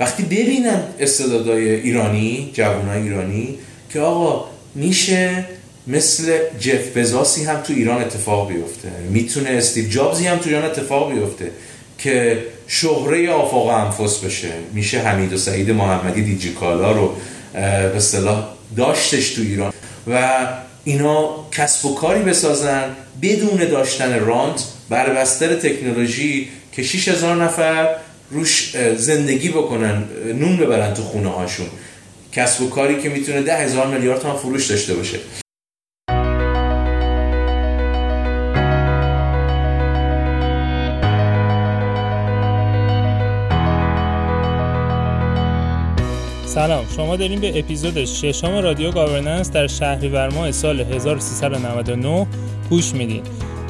وقتی ببینن استعدادهای ایرانی جوانای ایرانی که آقا میشه مثل جف بزاسی هم تو ایران اتفاق بیفته. می‌تونه استیو جابزی هم تو ایران اتفاق بیفته که شهره آفاق انفس بشه. میشه حمید و سعید محمدی دیجی کالا رو به اصطلاح داشتش تو ایران. و اینا کسب و کاری بسازن بدون داشتن رانت بر بستر تکنولوژی که 6000 نفر روش زندگی بکنن نون ببرن تو خونه هاشون. کسب و کاری که می‌تونه ده هزار میلیارد تومان فروش داشته باشه. سلام شما داریم به اپیزود ششم رادیو گاورننس در شهریور ماه سال 1399 گوش میدین.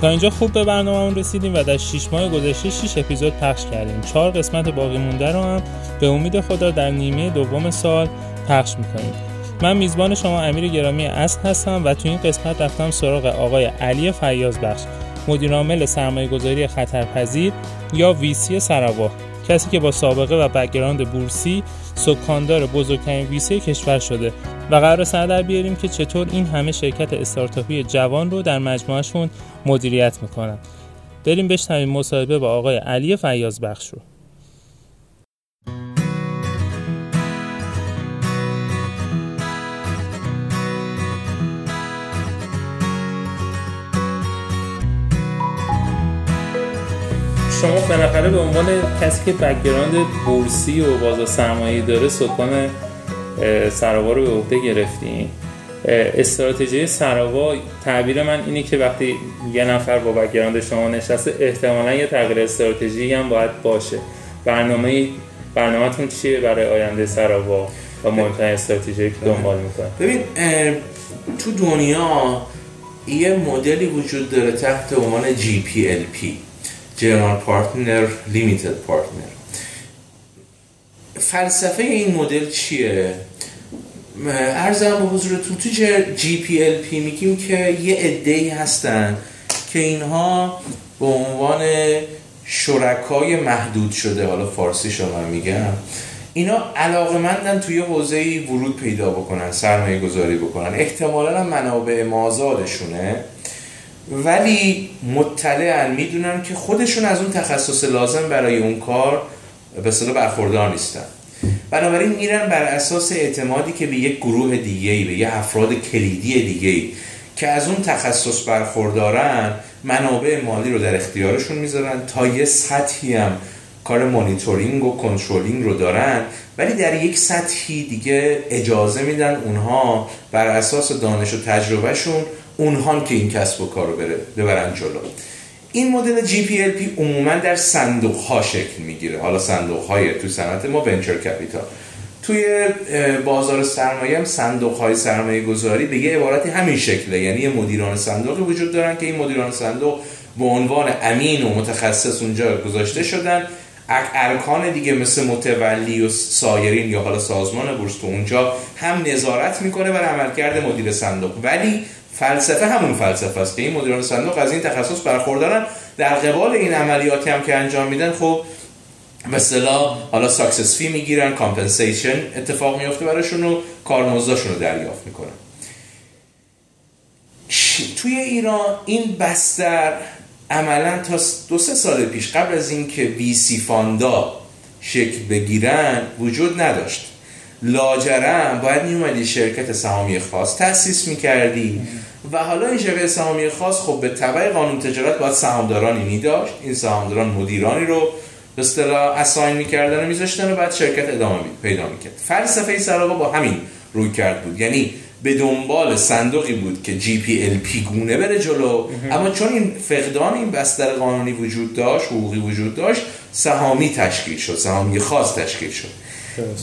تا اینجا خوب به برنامه رسیدیم و در 6 ماه گذشته 6 اپیزود پخش کردیم. 4 قسمت باقی مونده رو هم به امید خدا در نیمه دوم سال پخش می‌کنیم. من میزبان شما امیر گرامی اصل هستم و تو این قسمت رفتم سراغ آقای علی فیاض بخش مدیرعامل سرمایه گذاری خطرپذیر یا VC سراوا کسی که با سابقه و background بورسی سکاندار بزرگترین VC کشور شده و قراره سر در بیاریم که چطور این همه شرکت استارتاپی جوان رو در مجموعهشون مدیریت می‌کنن. بریم بشنویم مصاحبه با آقای علی فیاض بخش رو. شما بالاخره به عنوان کسی که background بورسی و بازار سرمایه داره سکان سراوا رو به عهده گرفتین. استراتژی سراوا تعبیر من اینه که وقتی یه نفر با background شما نشسته احتمالا یه تغییر استراتژی هم باید باشه. برنامه برنامهتون چیه برای آینده سراوا و مهمترین استراتژی که دنبال می‌کنه ببین تو دنیا یه مدلی وجود داره تحت عنوان GPLP General Partner Limited Partner فلسفه این مدل چیه؟ ارزم به حضورتون تو جی پی ال پی میگیم که یه عده‌ای هستن که اینها به عنوان شرکای محدود شده حالا فارسی شما میگم. اینا علاقه مندن توی حوزه ورود پیدا بکنن سرمایه گذاری بکنن. احتمالا منابع مازادشونه ولی مطلعن می‌دونن که خودشون از اون تخصص لازم برای اون کار به صلاح برخوردار نیستن. بنابراین میرن بر اساس اعتمادی که به یک گروه دیگه به یه افراد کلیدی دیگه که از اون تخصص برخوردارن منابع مالی رو در اختیارشون می‌ذارن تا یه سطحی هم کار مانیتورینگ و کنترلینگ رو دارن ولی در یک سطحی دیگه اجازه میدن اونها بر اساس دانش و تجربهشون اونها که این کسب و کار رو بره ببرن جلو. این مدل GPLP عموما در صندوق ها شکل می‌گیره. حالا صندوق های تو صنعت ما venture capital توی بازار سرمایه هم صندوق های سرمایه گذاری به یه عبارتی همین شکله. یعنی یه مدیران صندوقی وجود دارن که این مدیران صندوق به عنوان امین و متخصص اونجا گذاشته شدن. ارکان دیگه مثل متولی و سایرین یا حالا سازمان بورس تو اونجا هم نظارت می‌کنه بر عملکرد مدیر صندوق. ولی فلسفه همون فلسفه است که این مدیران صندوق از این تخصص برخوردارن. در قبال این عملیاتی هم که انجام میدن خب اصطلاح حالا success fee می‌گیرن compensation اتفاق میفته براشون و کارمزدشون رو دریافت می‌کنن. توی ایران این بستر عملا تا دو سه سال پیش قبل از اینکه VC fund ا شکل بگیرن وجود نداشت. لاجرم باید میومدی شرکت سهامی خاص تأسیس می‌کردی. و حالا این شرکت سهامی خاص خب به تبع قانون تجارت باید سهامدارانی میداشت. این سهامداران مدیرانی رو به اصطلاح اساین می‌کردن و میذاشتن و بعد شرکت ادامه پیدا می‌کرد. فلسفه سراغا با همین روی کرد بود. یعنی به دنبال صندوقی بود که جی پی ال پی گونه بره جلو. اما چون این فقدان این بستر قانونی وجود داشت حقوقی وجود داشت سهامی تشکیل شد سهامی خاص تشکیل شد.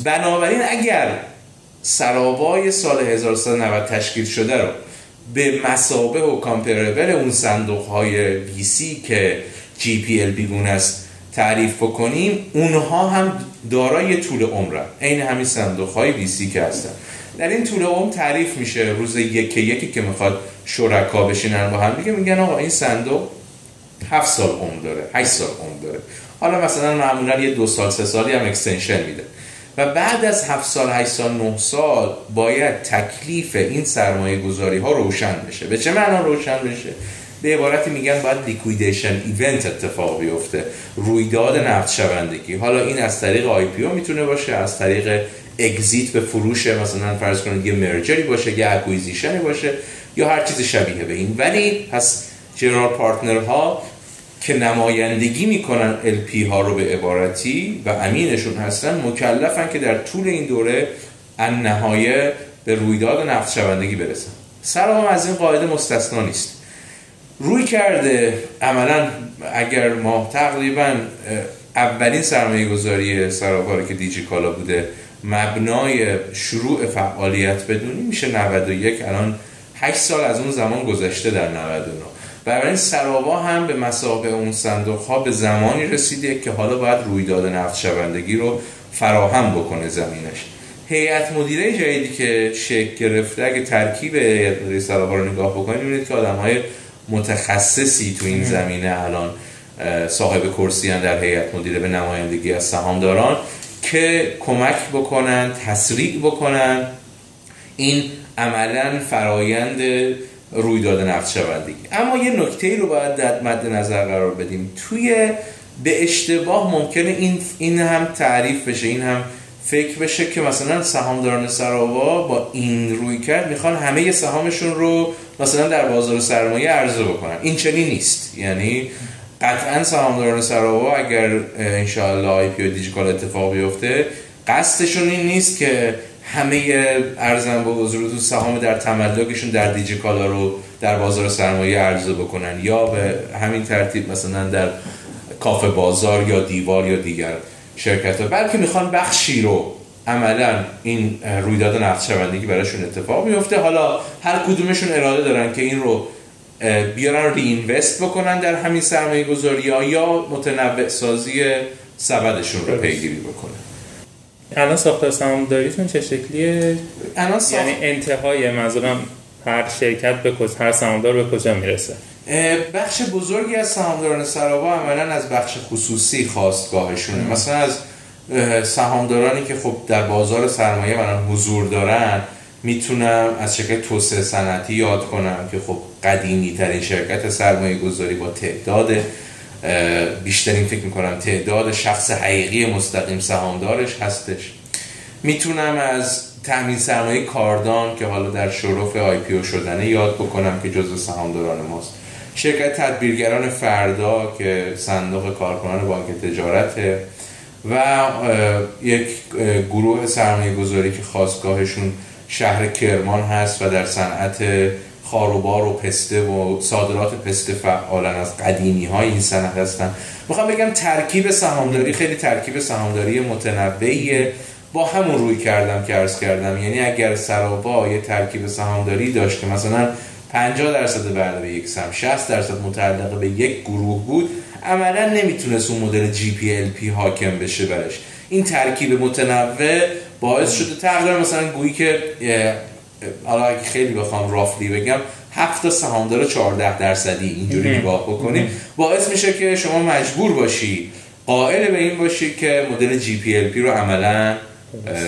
بنابراین اگر سرابای سال 1390 تشکیل شده رو به مسابه و کامپربل اون صندوق های ویسی که جی پی ال بیگون است تعریف بکنیم اونها هم دارای طول عمرن. عین همین صندوق های ویسی که هستن. در این طول عمر تعریف میشه روز یکی یکی که می‌خواد شرکا بشینن با هم. دیگه میگن آقا این صندوق هفت سال عمر داره 8 سال عمر داره. حالا مثلا معمولا یه دو سال سه سالی هم extension میده. و بعد از 7 سال 8 سال 9 سال باید تکلیف این سرمایه گذاری ها روشن بشه. به چه معنا روشن بشه؟ به عبارتی میگن باید liquidation event اتفاق بیفته رویداد نقد شوندگی. حالا این از طریق IPO می‌تونه باشه از طریق exit به فروش مثلا فرض کنید یه merger ی باشه یه acquisition ی باشه یا هر چیز شبیه به این. ولی پس جنرال پارتنرها که نمایندگی می‌کنن LP ها رو به عبارتی و امینشون هستن مکلفن که در طول این دوره ان نهایه به رویداد نفت شوندگی برسن. سرام از این قاعده مستثنا نیست. روی کرده عملا اگر ما تقریبا اولین سرمایه گذاری سراپا که دیجی کالا بوده مبنای شروع فعالیت بدونی میشه 91 الان 8 سال از اون زمان گذشته در 99 بنابراین سراوا هم به مسابقه اون صندوق ها به زمانی رسیده که حالا باید رویداد نفت شوندگی رو فراهم بکنه زمینش. هیئت مدیره جدیدی که شکل گرفته اگه ترکیب هیئت مدیره سراوا رو نگاه بکنید می‌بینید که آدم های متخصصی تو این زمینه الان صاحب کرسی در هیئت مدیره به نمایندگی از سهامداران که کمک بکنن تسریع بکنن. این عملا فرایند رویداد نفت شوندگی. اما یه نکته رو باید در مد نظر قرار بدیم. توی به اشتباه ممکنه این این هم تعریف بشه این هم فکر بشه که مثلا سهامداران سراوا با این روی کرد می‌خوان همه سهامشون رو مثلا در بازار سرمایه عرضه بکنن. این چنین نیست. یعنی قطعا سهامداران سراوا اگر انشاءالله آی پی و دیجیکال اتفاق بیفته قصدشون این نیست که همه ارزم با حضورتون سهام در تملکشون در دیجیکالا رو در بازار سرمایه عرضه بکنن. یا به همین ترتیب مثلا در کافه بازار یا دیوار یا دیگر شرکت ها بلکه می‌خوان بخشی رو عملا این رویداد نفت شوندگی براشون اتفاق میفته. حالا هر کدومشون اراده دارن که این رو بیارن ری اینوست بکنن در همین سرمایه گذاری یا متنوع سازی سبدشون رو پیگیری بکنن. الان ساختار سهامداریتون چه شکلیه؟ الان یعنی انتهای منظورم هر شرکت به کجا هر سهامدار به کجا می‌رسه؟ بخش بزرگی از سهامداران سراوا عملا از بخش خصوصی خواستگاهشونه. مثلا از سهامدارانی که خب در بازار سرمایه الان حضور دارن می‌تونم از شرکت توسعه صنعتی یاد کنم که خب قدیمی ترین شرکت سرمایه گذاری با تعداد بیشترین فکر می‌کنم تعداد شخص حقیقی مستقیم سهامدارش هستش. می‌تونم از تامین سرمایه کاردان که حالا در شرف آی پی شدنه یاد بکنم که جزو سهامداران ماست. شرکت تدبیرگران فردا که صندوق کارکنان بانک تجارته و یک گروه سرمایه گذاری که خواستگاهشون شهر کرمان هست و در صنعت خاروبار و پسته و صادرات پسته فعالن از قدیمی های این صنعت هستن. می‌خوام بگم ترکیب سهامداری خیلی ترکیب سهامداری متنوعیه با همون روی کردم که عرض کردم. یعنی اگر سراوا یه ترکیب سهامداری داشت که مثلا 50 درصد برده به یک سهم 60 درصد متعلق به یک گروه بود عملا نمی‌تونست اون مدل GP LP حاکم بشه برش. این ترکیب متنوع باعث شده تقریبا مثلا گویی که حالا اگه خیلی بخوام roughly بگم هفت تا سهامدار 14 درصدی اینجوری نگاه بکنیم باعث میشه که شما مجبور باشی قائل به این باشی که مدل GP LP رو عملا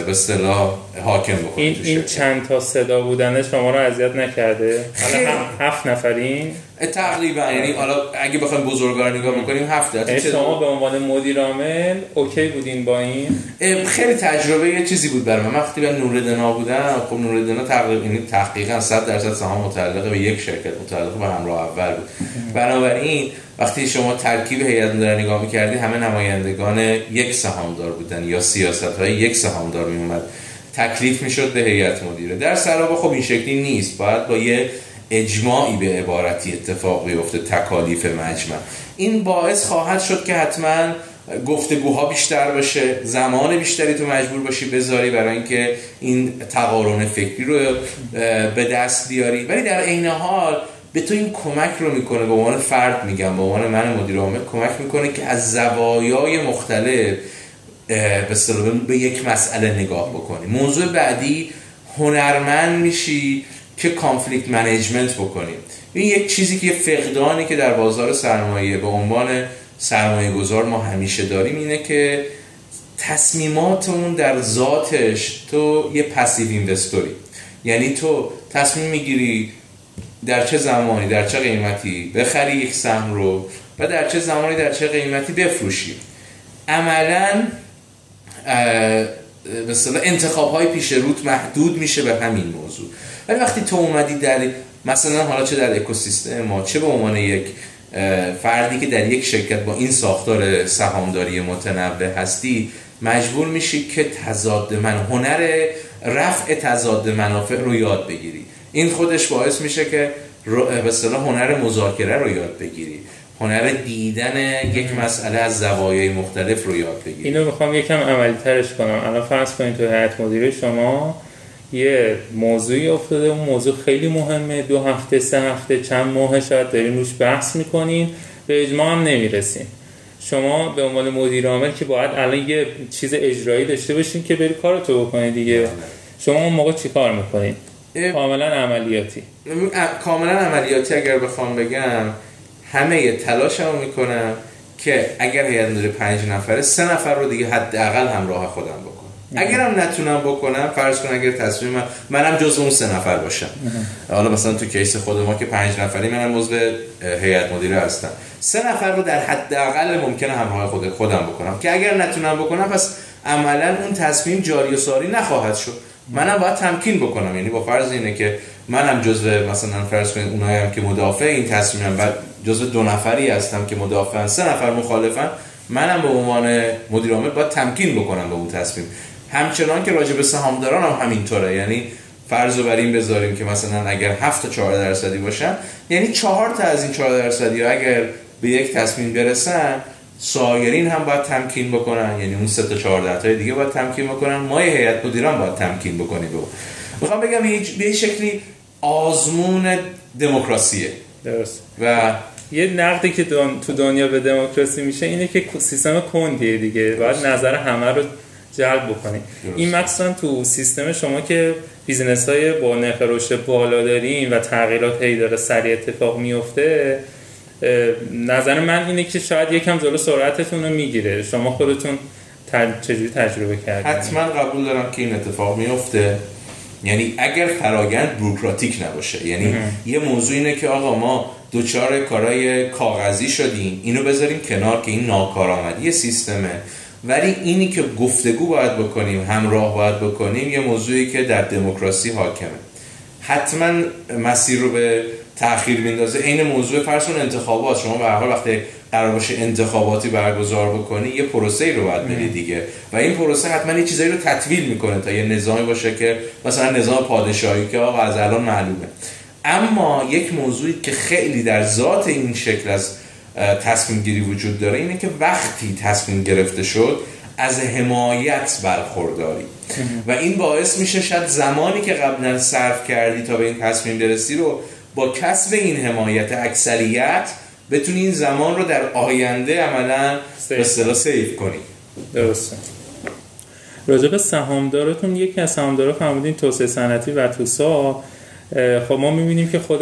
به اصطلاح حاکم بکنه این, این چند تا صدا بودنه شما رو اذیت نکرده. حالا هفت نفرین؟ تقریبا. یعنی حالا اگه بخوایم بزرگا نگاه بکنیم هفت یعنی شما به عنوان مدیر عامل اوکی بودین با این؟ خیلی تجربه یه چیزی بود برام من. وقتی به نوردنا بودم خب نوردنا تقریبا یعنی تحقیقا 100 درصد سهام متعلق به یک شرکت متعلق به همراه اول بود. بنابراین وقتی شما ترکیب هیئت مدیره نگاه می‌کردی همه نمایندگان یک سهامدار بودن یا سیاست‌های یک سهامدار میومد تکلیف می‌شد به هیئت مدیره. در سرابا خب این شکلی نیست. باید با یه اجماعی به عبارتی اتفاق بیفته تکالیف مجمع. این باعث خواهد شد که حتما گفتگوها بیشتر باشه زمان بیشتری تو مجبور باشی بذاری برای اینکه این تقارن فکری رو به دست بیاری. ولی در عین حال به تو این کمک رو می‌کنه به عنوان فرد میگم به عنوان من مدیر عامل کمک می‌کنه که از زوایای مختلف به به یک مسئله نگاه بکنی. موضوع بعدی هنرمند میشی که conflict management بکنیم این یک چیزی که فقدانی که در بازار سرمایه به عنوان سرمایه گذار ما همیشه داریم اینه که تصمیمات اون در ذاتش تو یه passive investor ی یعنی تو تصمیم می‌گیری در چه زمانی در چه قیمتی بخری یک سهم رو و در چه زمانی در چه قیمتی بفروشی عملا مثلا انتخاب های پیش روت محدود میشه به همین موضوع. ولی وقتی تو اومدی در مثلا حالا چه در اکوسیستم ما چه به عنوان یک فردی که در یک شرکت با این ساختار سهامداری متنوع هستی مجبور میشی که تضاد من هنر رفع تضاد منافع رو یاد بگیری. این خودش باعث میشه که به اصطلاح هنر مذاکره رو یاد بگیری. هنر دیدن یک مسئله از زوایای مختلف رو یاد بگیری. اینو می‌خوام یکم عملی ترش کنم. الان فرض کنید تو هیئت مدیره شما یه موضوعی افتاده. اون موضوع خیلی مهمه. دو هفته سه هفته چند ماه شاید داریم روش بحث می‌کنین. به اجماع هم نمی‌رسیم شما به عنوان مدیر عامل که باید الان یه چیز اجرایی داشته باشین که بری کارتو بکنید دیگه. شما اون موقع چیکار می‌کنین؟ کاملا عملیاتی. کاملا عملیاتی اگر بخوام بگم همه تلاشمو می‌کنم که اگر هیئت مدیره پنج نفره سه نفر رو دیگه حداقل همراه خودم بکنم. اگرم نتونم بکنم فرض کن اگر تصمیم من منم جز اون سه نفر باشم. حالا مثلا تو کیس خود ما که پنج نفری منم عضو هیئت مدیره هستم. سه نفر رو در حداقل ممکنه همراه خود خودم بکنم. که اگر نتونم بکنم پس عملا اون تصمیم جاری و ساری نخواهد شد. منم باید تمکین بکنم. یعنی با فرض اینه که منم جزو مثلا فرض کنید اونایی که مدافع این تصمیمم و جزو دو نفری هستم که مدافعن سه نفر مخالفن منم به عنوان مدیر عامل باید تمکین بکنم به اون تصمیم. همچنان که راجع به سهامداران هم همینطوره. یعنی فرض رو بر این بذاریم که مثلا اگر 7 تا 4 درصدی باشن یعنی 4 تا از این 4 درصدی اگر به یک تصمیم برسن سایرین هم باید تمکین بکنن یعنی اون 3 تا 14 تا دیگه باید تمکین بکنن. ما هیئت مدیران باید تمکین بکنیم به می‌خوام بگم به شکلی آزمون دموکراسیه. درست. و یه نقدی که تو دنیا به دموکراسی میشه اینه که سیستم کندیه دیگه. باید نظر همه رو جلب بکنید این مثلا تو سیستم شما که business های با نرخ رشد بالا داریم و تغییرات هی داره سریع اتفاق میفته نظر من اینه که شاید یکم جلو سرعتتون رو می‌گیره. شما خودتون چجوری تجربه کردید حتما قبول دارم که این اتفاق میفته یعنی اگر فرایند بروکراتیک نباشه یعنی یه موضوع اینه که آقا ما دوچار کارهای کاغذی شدیم. اینو بذاریم کنار که این ناکارآمدی سیستمه. ولی اینی که گفتگو باید بکنیم همراه باید بکنیم یه موضوعی که در دموکراسی حاکمه. حتما مسیر رو به تاخیر میندازه. عین موضوع فرسون انتخابات. شما به هر حال وقتی قرار باشه انتخاباتی برگزار بکنی یه پروسه ای رو باید بری دیگه. و این پروسه حتما یه چیزایی رو تطویل می‌کنه تا یه نظامی باشه که مثلا نظام پادشاهی که آقا از الان معلومه. اما یک موضوعی که خیلی در ذات این شکل از تصمیم گیری وجود داره اینه که وقتی تصمیم گرفته شد از حمایت برخورداری. و این باعث میشه شاید زمانی که قبلا صرف کردی تا به این تصمیم برسی رو با کسب این حمایت اکثریت بتونی این زمان رو در آینده عملا به اصطلاح سیف کنی. درسته. راجع به سهامدارتون یکی از سهامدارا فرمودین توسعه صنعتی و توسا خب ما می‌بینیم که خود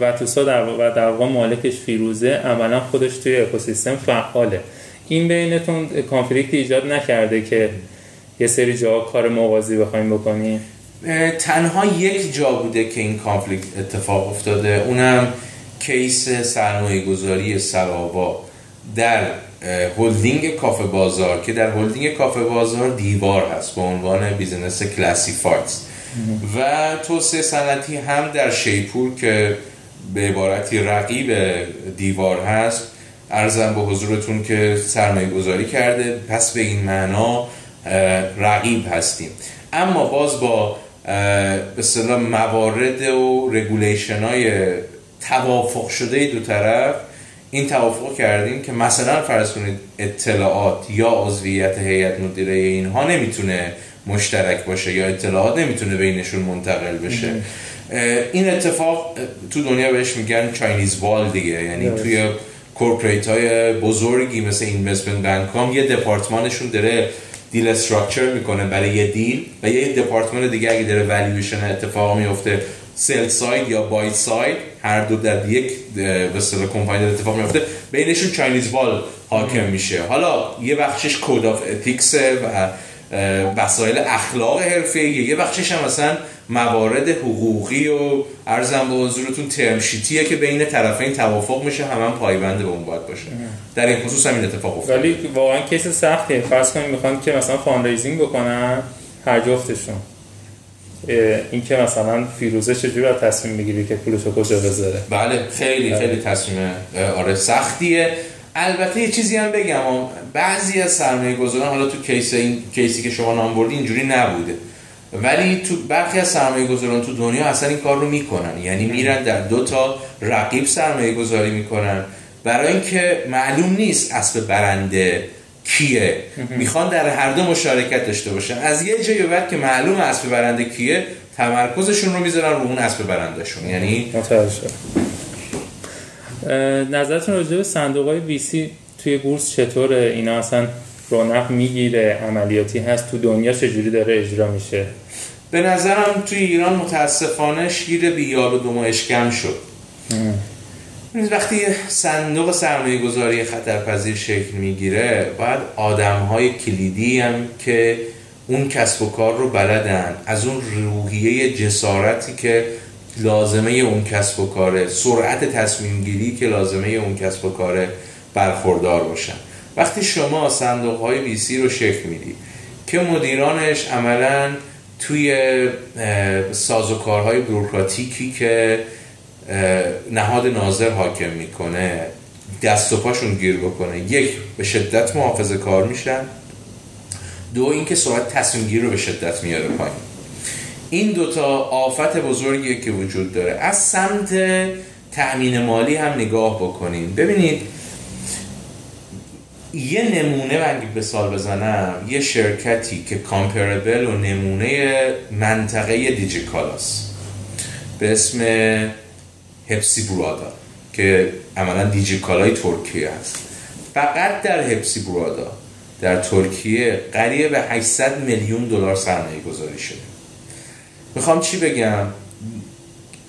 وتوسا در و در واقع مالکش فیروزه عملا خودش توی اکوسیستم فعاله. این بینتون conflict ایجاد نکرده که یه سری جا کار موازی بخوایم بکنیم؟ تنها یک جا بوده که این conflict اتفاق افتاده اونم case سرمایه گذاری سراوا در هلدینگ کافه بازار که در هلدینگ کافه بازار دیوار هست به عنوان business classifieds و توسعه صنعتی هم در شیپور که به عبارتی رقیب دیوار هست. ارزم به حضورتون که سرمایه گذاری کرده. پس به این معنا رقیب هستیم. اما باز با به موارد و رگولیشن های توافق شده دو طرف این توافق کردیم که مثلا فرض کنید اطلاعات یا عضویت هیئت مدیره اینها نمی‌تونه مشترک باشه یا اطلاعات نمی‌تونه بینشون منتقل بشه. این اتفاق تو دنیا بهش میگن Chinese wall دیگه. یعنی توی corporate های بزرگی مثل investment bank یه دپارتمانشون داره deal structure می‌کنه برای یه deal و یه دپارتمان دیگه اگه داره والیویشن اتفاق میفته sell side یا buy side هر دو در یک به اصطلاح کمپانی اتفاق میفته بینشون Chinese wall حاکم میشه. حالا یه بخشش code of ethics و مسائل اخلاق حرفه یه بخشش هم مثلا موارد حقوقی و عرضم به حضورتون term sheet یه که بین طرفین توافق میشه هم, هم پایبند به اون باید باشه. در این خصوص همین اتفاق افتاد ولی واقعا case سختیه فرض کنیم می‌خوان که مثلا fundraising بکنن هر جفتشون. این که مثلا فیروزه چجوری تصمیم می‌گیری که پولشو کجا بذاره؟ بله خیلی بله. خیلی تصمیم آره سختیه. البته یه چیزی هم بگم بعضی از سرمایه گذاران حالا تو کیس این کیسی که شما نام بردی اینجوری نبوده. ولی تو برخی از سرمایه گذاران تو دنیا اصلا این کار رو می‌کنن. یعنی میرن در دو تا رقیب سرمایه گذاری می‌کنن. برای اینکه معلوم نیست اسب برنده کیه. می‌خوان در هر دو مشارکت داشته باشن. از یه جایی بعد که معلوم اسب برنده کیه تمرکزشون رو می‌ذارن رو اون اسب برندهشون یعنی نظرتون راجع به صندوق های ویسی توی بورس چطوره؟ اینا اصلا رونق می‌گیره عملیاتی هست؟ تو دنیا چجوری داره اجرا میشه؟ به نظرم توی ایران متاسفانه شیر بیار و دوما اشکم شد. وقتی صندوق سرمایه گذاری خطرپذیر شکل می‌گیره باید آدم های کلیدی هم که اون کسب و کار رو بلدن از اون روحیه جسارتی که لازمه اون کسب و کاره سرعت تصمیم گیری که لازمه اون کسب و کاره برخوردار باشن. وقتی شما صندوق های ویسی رو شکل میدی که مدیرانش عملا توی سازوکارهای بروکراتیکی که نهاد ناظر حاکم می‌کنه دست و پاشون گیر بکنه یک به شدت محافظه کار میشن. دو اینکه سرعت تصمیم گیر رو به شدت میاره پایین. این دوتا آفت بزرگیه که وجود داره. از سمت تأمین مالی هم نگاه بکنین ببینید یه نمونه من به سال بزنم یه شرکتی که کامپربل و نمونه منطقه دیجیکالاس به اسم هپسی برادا که عملا دیجیکالای ترکیه هست. فقط در هپسی برادا در ترکیه قریب به 800 میلیون دلار سرمایه گذاری شده. می‌خوام چی بگم؟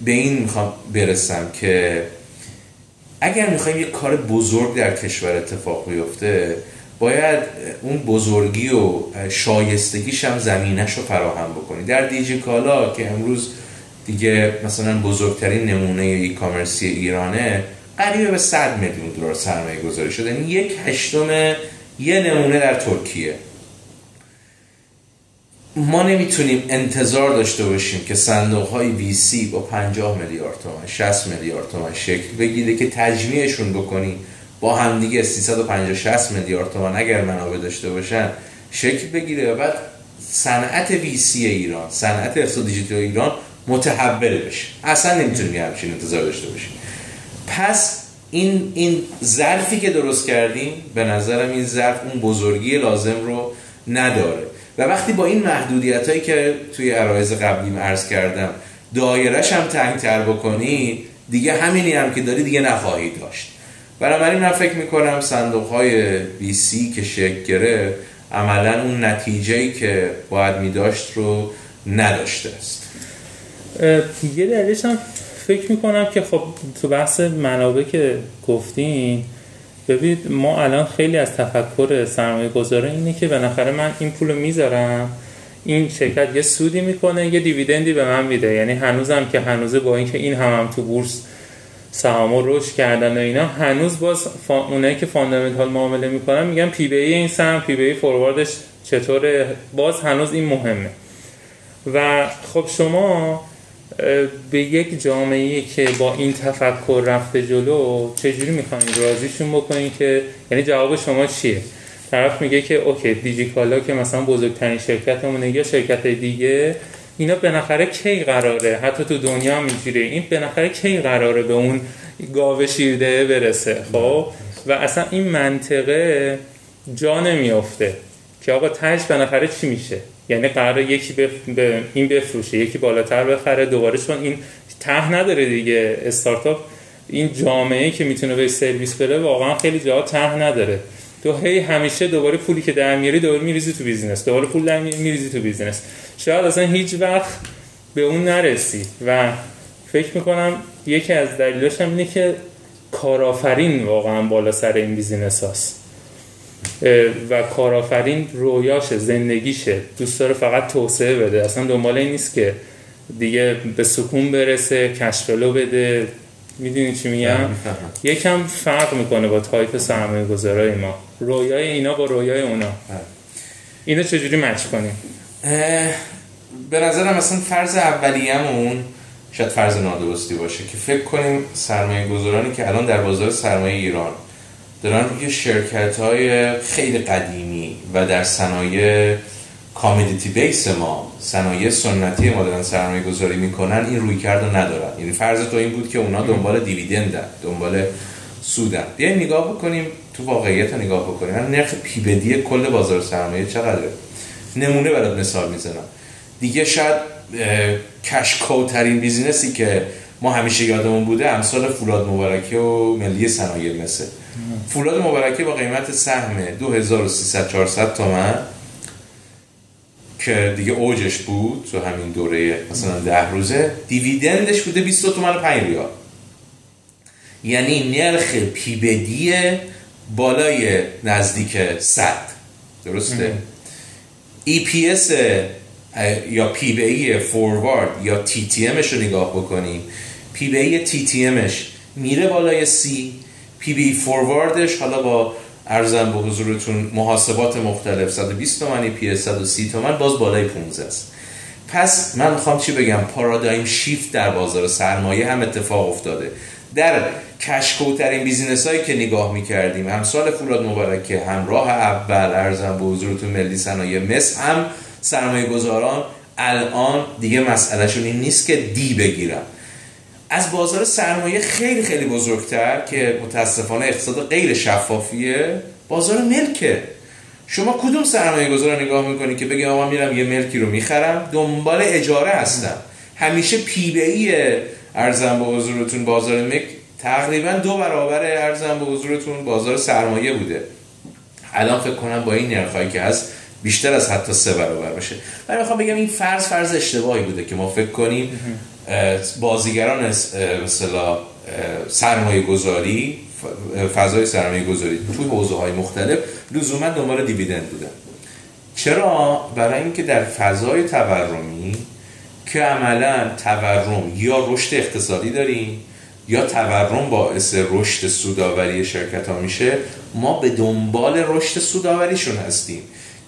به این می‌خوام برسم که اگر می‌خوایم یک کار بزرگ در کشور اتفاق بیفته باید اون بزرگی و شایستگیش هم زمینش رو فراهم بکنی. در دیجی کالا که امروز دیگه مثلا بزرگترین نمونه ای کامرسی ایرانه قریب به 100 میلیون دلار سرمایه گذاری شده. یعنی یک هشتم یه نمونه در ترکیه. ما نمی‌تونیم انتظار داشته باشیم که صندوق های ویسی با 50 میلیارد تومان 60 میلیارد تومان شکل بگیره که تجمیعشون بکنی. با همدیگه 350 60 میلیارد تومان اگر منابع داشته باشن شکل بگیره و بعد صنعت ویسی ایران صنعت اقتصاد دیجیتال ایران متحول بشه. اصلا نمی‌تونیم همچین انتظار داشته باشیم. پس این این ظرفی که درست کردیم به نظرم این ظرف اون بزرگی لازم رو نداره. و وقتی با این محدودیت هایی که توی عرایز قبلیم عرض کردم دایرش هم تنگتر بکنی دیگه همینی هم که داری دیگه نخواهی داشت. بنابراین من فکر می‌کنم صندوق های سی که شکل گره عملا اون نتیجه که باید میداشت رو نداشته است. یه دلیلش هم فکر می‌کنم که خب تو بحث منابع که گفتین ببینید ما الان خیلی از تفکر سرمایه گذاره اینه که بالاخره من این پول می‌ذارم. این شرکت یه سودی می‌کنه یه dividend ی به من میده. یعنی هنوزم که هنوزه با اینکه این هم, هم تو بورس سهامو رشد کردن و اینا هنوز باز فا... اونایی که fundamental معامله می‌کنن میگن P/E این سهم P/E forward ش چطوره؟ باز هنوز این مهمه. و خب شما به یک جامعه که با این تفکر رفته جلو چجوری می‌خواین راضیشون بکنین که یعنی جواب شما چیه؟ طرف میگه که اوکی دیجیکالا که مثلا بزرگترین شرکتمونه یا شرکت دیگه اینا بالاخره کی قراره؟ حتی تو دنیا اینجوریه این بالاخره کی قراره به اون گاوه شیرده برسه؟ خب؟ و اصلا این منطقه جا نمیافته. که آقا تش بالاخره چی میشه؟ یعنی قرار یکی به این بفروشه یکی بالاتر بخره. دوباره چون این ته نداره دیگه. استارتاپ این جامعه که می‌تونه به سرویس بده واقعا خیلی جا ته نداره. تو هی همیشه دوباره پولی که در میاری دوباره میریزی تو business. دوباره پول در میریزی تو business. شاید اصلا هیچ وقت به اون نرسی. و فکر می‌کنم یکی از دلیلاش هم اینه که کارآفرین واقعا بالا سر این بیزینس هاست. و کارآفرین رویاشه زندگیشه دوست داره فقط توسعه بده. اصلا دنبال این نیست که دیگه به سکون برسه cash flow بده. می‌دونی چی میگم؟ یکم فرق می‌کنه با تایپ سرمایه گذارای ما. رویای اینا با رویای اونا. اینو چجوری match کنیم؟ به نظرم مثلا فرض اولیه‌مون شاید فرض نادرستی باشه که فکر کنیم سرمایه گذارانی که الان در بازار سرمایه ایران دارن روی شرکت های خیلی قدیمی و در صنایع کامیدیتی بیس ما صنایع سنتی ما دارن سرمایه گذاری می‌کنن این روی کرد ندارن. یعنی فرض تو این بود که اونا دنبال دیویدندن دنبال سودن. بیاین نگاه بکنیم تو واقعیت رو نگاه بکنیم. نرخ پی بدی کل بازار سرمایه چقدره؟ نمونه برات مثال می‌زنم. دیگه شاید کشکاوترین بیزینسی که ما همیشه یادمون بوده امثال فولاد مبارکه و ملی صنایع مثل. فولاد مبارکه با قیمت سهم 2300 400 تومن که دیگه اوجش بود تو همین دوره مثلا ده روزه. دیویدندش بوده 20 تومن و 5 ریال. یعنی نرخ پیبدی بالای نزدیک 100 درسته؟ EPS یا P/E forward یا TTM ش رو نگاه بکنیم. P/E TTM ش میره بالای سی P/E forward ش حالا با عرضم به حضورتون محاسبات مختلف 120 تومانی پی 130 تومن باز بالای 15 است. پس من می‌خوام چی بگم؟ paradigm shift در بازار سرمایه هم اتفاق افتاده. در کشکوترین بیزینس هایی که نگاه می‌کردیم هم سال فولاد مبارکه همراه اول ارزم به حضورتون ملی صنایع مصر هم سرمایه گذاران الان دیگه مسئلهشون این نیست که دی بگیرن. از بازار سرمایه خیلی خیلی بزرگتر که متاسفانه اقتصاد غیر شفافیه بازار ملکه. شما کدوم سرمایه گذار نگاه می‌کنی که بگی آقا میرم یه ملکی رو می‌خرم؟ دنبال اجاره هستم. همیشه پی بی ای ارزم به حضورتون بازار ملک تقریبا دو برابر ارزم به حضورتون بازار سرمایه بوده. الان فکر کنم با این نرخایی که هست بیشتر از حتی سه برابر باشه. من می‌خوام بگم این فرض فرض اشتباهی بوده که ما فکر کنیم بازیگران مثلا سرمایه گذاری فضای سرمایه گذاری توی حوزه های مختلف لزوما دنبال دیویدند بودن. چرا؟ برای اینکه در فضای تورمی که عملا تورم یا رشد اقتصادی داریم یا تورم باعث رشد سوداوری شرکت ها میشه ما به دنبال رشد سوداوریشون هستیم.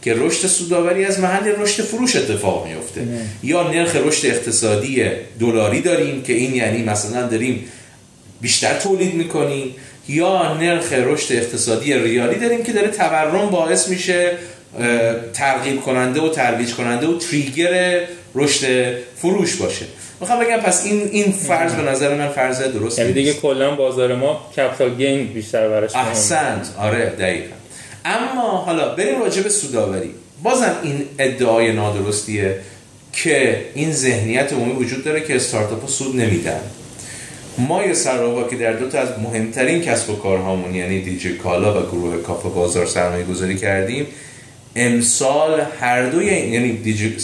که رشد سوداوری از محل رشد فروش اتفاق میفته یا نرخ رشد اقتصادی دلاری داریم که این یعنی مثلا داریم بیشتر تولید می‌کنیم یا نرخ رشد اقتصادی ریالی داریم که داره تورم باعث میشه ترغیب کننده و ترویج کننده و trigger رشد فروش باشه. می‌خوام بگم پس این این فرض به نظر من فرض درست یعنی دیگه کلا بازار ما capital gain بیشتر براش احسنت. آره دقیقاً. اما حالا بریم راجع به سوداوری. بازم این ادعای نادرستیه که این ذهنیت عمومی وجود داره که استارتاپ سود نمیدن. ما یه سراوا که در دو تا از مهمترین کسب و کارهامون یعنی دیجی کالا و گروه کافه بازار سرمایه گذاری کردیم امسال هر دوی یعنی دیجی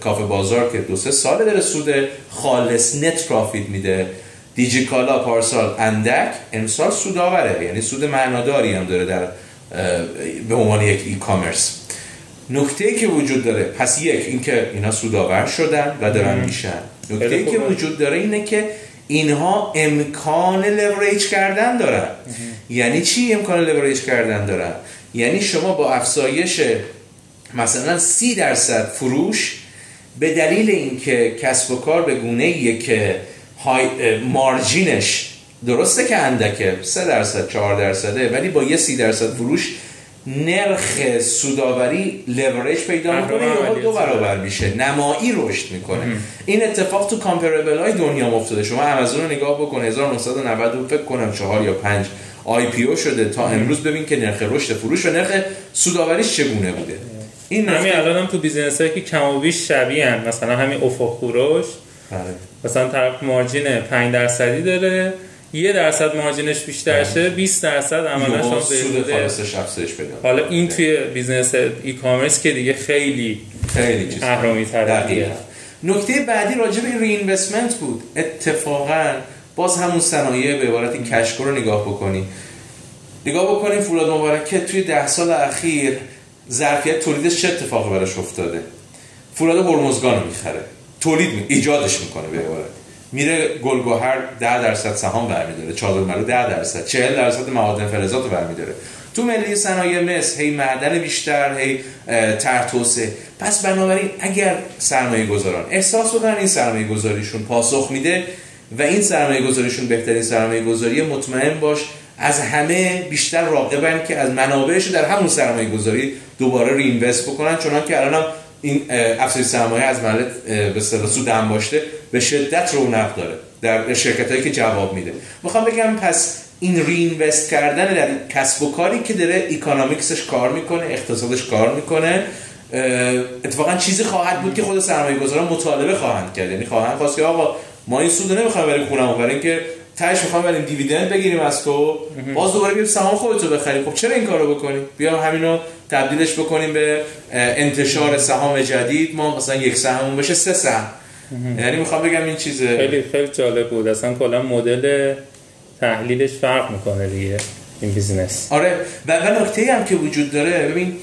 کافه بازار که دو سه ساله داره سود خالص net profit میده دیجی کالا پارسال اندک امسال سوداوره یعنی سود معناداری هم داره در به عنوان یک e-commerce نکته ای که وجود داره پس یک اینکه اینا سودآور شدن و دارن میشن. نکته ای که وجود داره اینه که اینها امکان لوریج کردن دارن. یعنی چی امکان لوریج کردن دارن؟ یعنی شما با افزایش مثلا سی درصد فروش به دلیل اینکه کسب و کار به گونه ایه که margin‌هاش درسته که اندکه 3 درصد 4 درصده ولی با یه 30 درصد فروش نرخ سوداوری لورج پیدا می‌کنه یا دو برابر میشه. نمایی رشد می‌کنه. این اتفاق تو comparable های دنیا افتاده. شما آمازون رو نگاه بکن 1990 فکر کنم 4 یا 5 IPO شده. تا امروز ببین که نرخ رشد فروش و نرخ سوداوریش چگونه بوده. این همین الان هم تو business هایی که کم و بیش شبیه مثلا همین افق بله. مثلا طرف margin 5 درصدی داره. یه درصد marginش بیشتر شه 20 درصد عملا هم سود خالصش افزایش پیدا حالا این توی business e-commerce که دیگه خیلی خیلی چیز نکته بعدی راجع به reinvestment بود. اتفاقا باز همون صنایع به عبارت کشکو رو نگاه بکنی. نگاه بکنیم فولاد مبارکه توی ده سال اخیر ظرفیت تولیدش چه اتفاقی براش افتاده؟ فولاد هرمزگان رو می‌خره. تولید می... ایجادش می‌کنه به عبارت. میره گلگوهر 10 درصد سهام برمیداره چادر مرو 10 درصد 40 درصد معادن فلزات رو برمیداره. تو ملی صنایع مس هی معدن بیشتر هی تر توسعه. پس بنابراین اگر سرمایه گذاران احساس بکنن این سرمایه گذاریشون پاسخ میده و این سرمایه گذاریشون بهترین سرمایه گذاری مطمئن باش از همه بیشتر راقبن که از منابعش در همون سرمایه گذاری دوباره رینوست بکنن چون که الان هم این افزایش سرمایه از محل به اصطلاح سود باشته به شدت رونق داره در شرکت هایی که جواب میده. می‌خوام بگم پس این رینوست کردن در کسب و کاری که داره اکونومیکسش کار می‌کنه اقتصادش کار می‌کنه اتفاقا چیزی خواهد بود که خود سرمایه گذاران مطالبه خواهند کرد. یعنی خواهند خواست که آقا ما این سود نمی‌خوایم بریم خونمون برای اینکه تاش می‌خوام بریم دیویدند بگیریم از تو. باز دوباره بیایم سهام خودتو بخریم. خب چرا این کارو بکنیم؟ بیا همینو تبدیلش بکنیم به انتشار سهام جدید. ما مثلا یک سهممون بشه سه سهم. یعنی می‌خوام بگم این چیزه. خیلی خیلی جالب بود. اصلا کلا مدل تحلیلش فرق می‌کنه دیگه این بیزینس. آره. و نکته هم که وجود داره ببین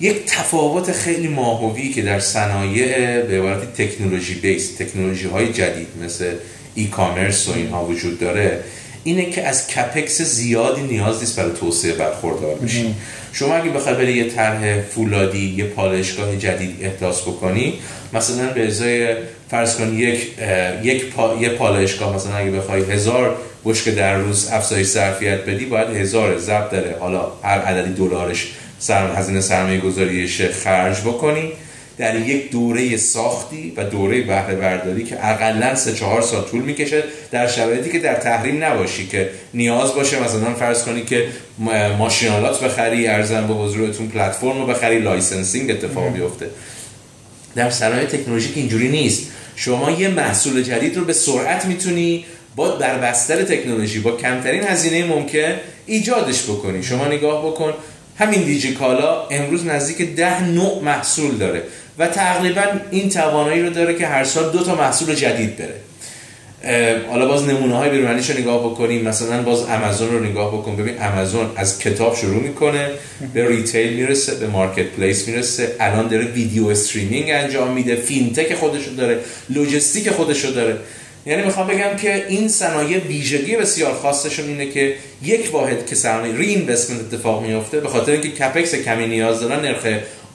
یک تفاوت خیلی ماهوی که در صنایع به عبارت تکنولوژی بیس تکنولوژی های جدید مثل ای کامرس و اینها وجود داره. اینه که از کپکس زیادی نیاز نیست برای توسعه برخوردار بشی. شما اگه بخوای بری یه طرح فولادی یه پالایشگاه جدید احداث بکنی مثلا به ازای فرض کن یک یک پا، یه پالایشگاه مثلا اگه بخوای هزار بشکه در روز افزایش ظرفیت بدی باید هزار ضرب داره حالا هر عددی دلارش سرم هزینه سرمایه گذاریش خرج بکنی. در یک دوره ساخت و دوره بهره برداری که اقلا سه چهار سال طول می‌کشه در شرایطی که در تحریم نباشی که نیاز باشه مثلا فرض کنی که ماشین‌آلات بخری عرضم به حضورتون پلتفرم رو بخری licensing اتفاق بیفته. در صنایع تکنولوژیک اینجوری نیست. شما یه محصول جدید رو به سرعت می‌تونی با در بستر تکنولوژی با کمترین هزینه ممکن ایجادش بکنی. شما نگاه بکن همین دیجیکالا امروز نزدیک ده نوع محصول داره و تقریبا این توانایی رو داره که هر سال دو تا محصول جدید بره. حالا باز نمونه های بیرونیش رو نگاه بکنیم. مثلا باز آمازون رو نگاه بکن. ببین آمازون از کتاب شروع می‌کنه به retail می‌رسه به marketplace می‌رسه. الان داره video streaming انجام میده. fintech خودشو داره لوجستیک خودشو داره. یعنی می‌خوام بگم که این صنایع ویژگی بسیار خاصشون اینه که یک واحد که سرمایه ری اینوستمنت اتفاق میفته به خاطر اینکه کپکس کمی نیاز دارن نرخ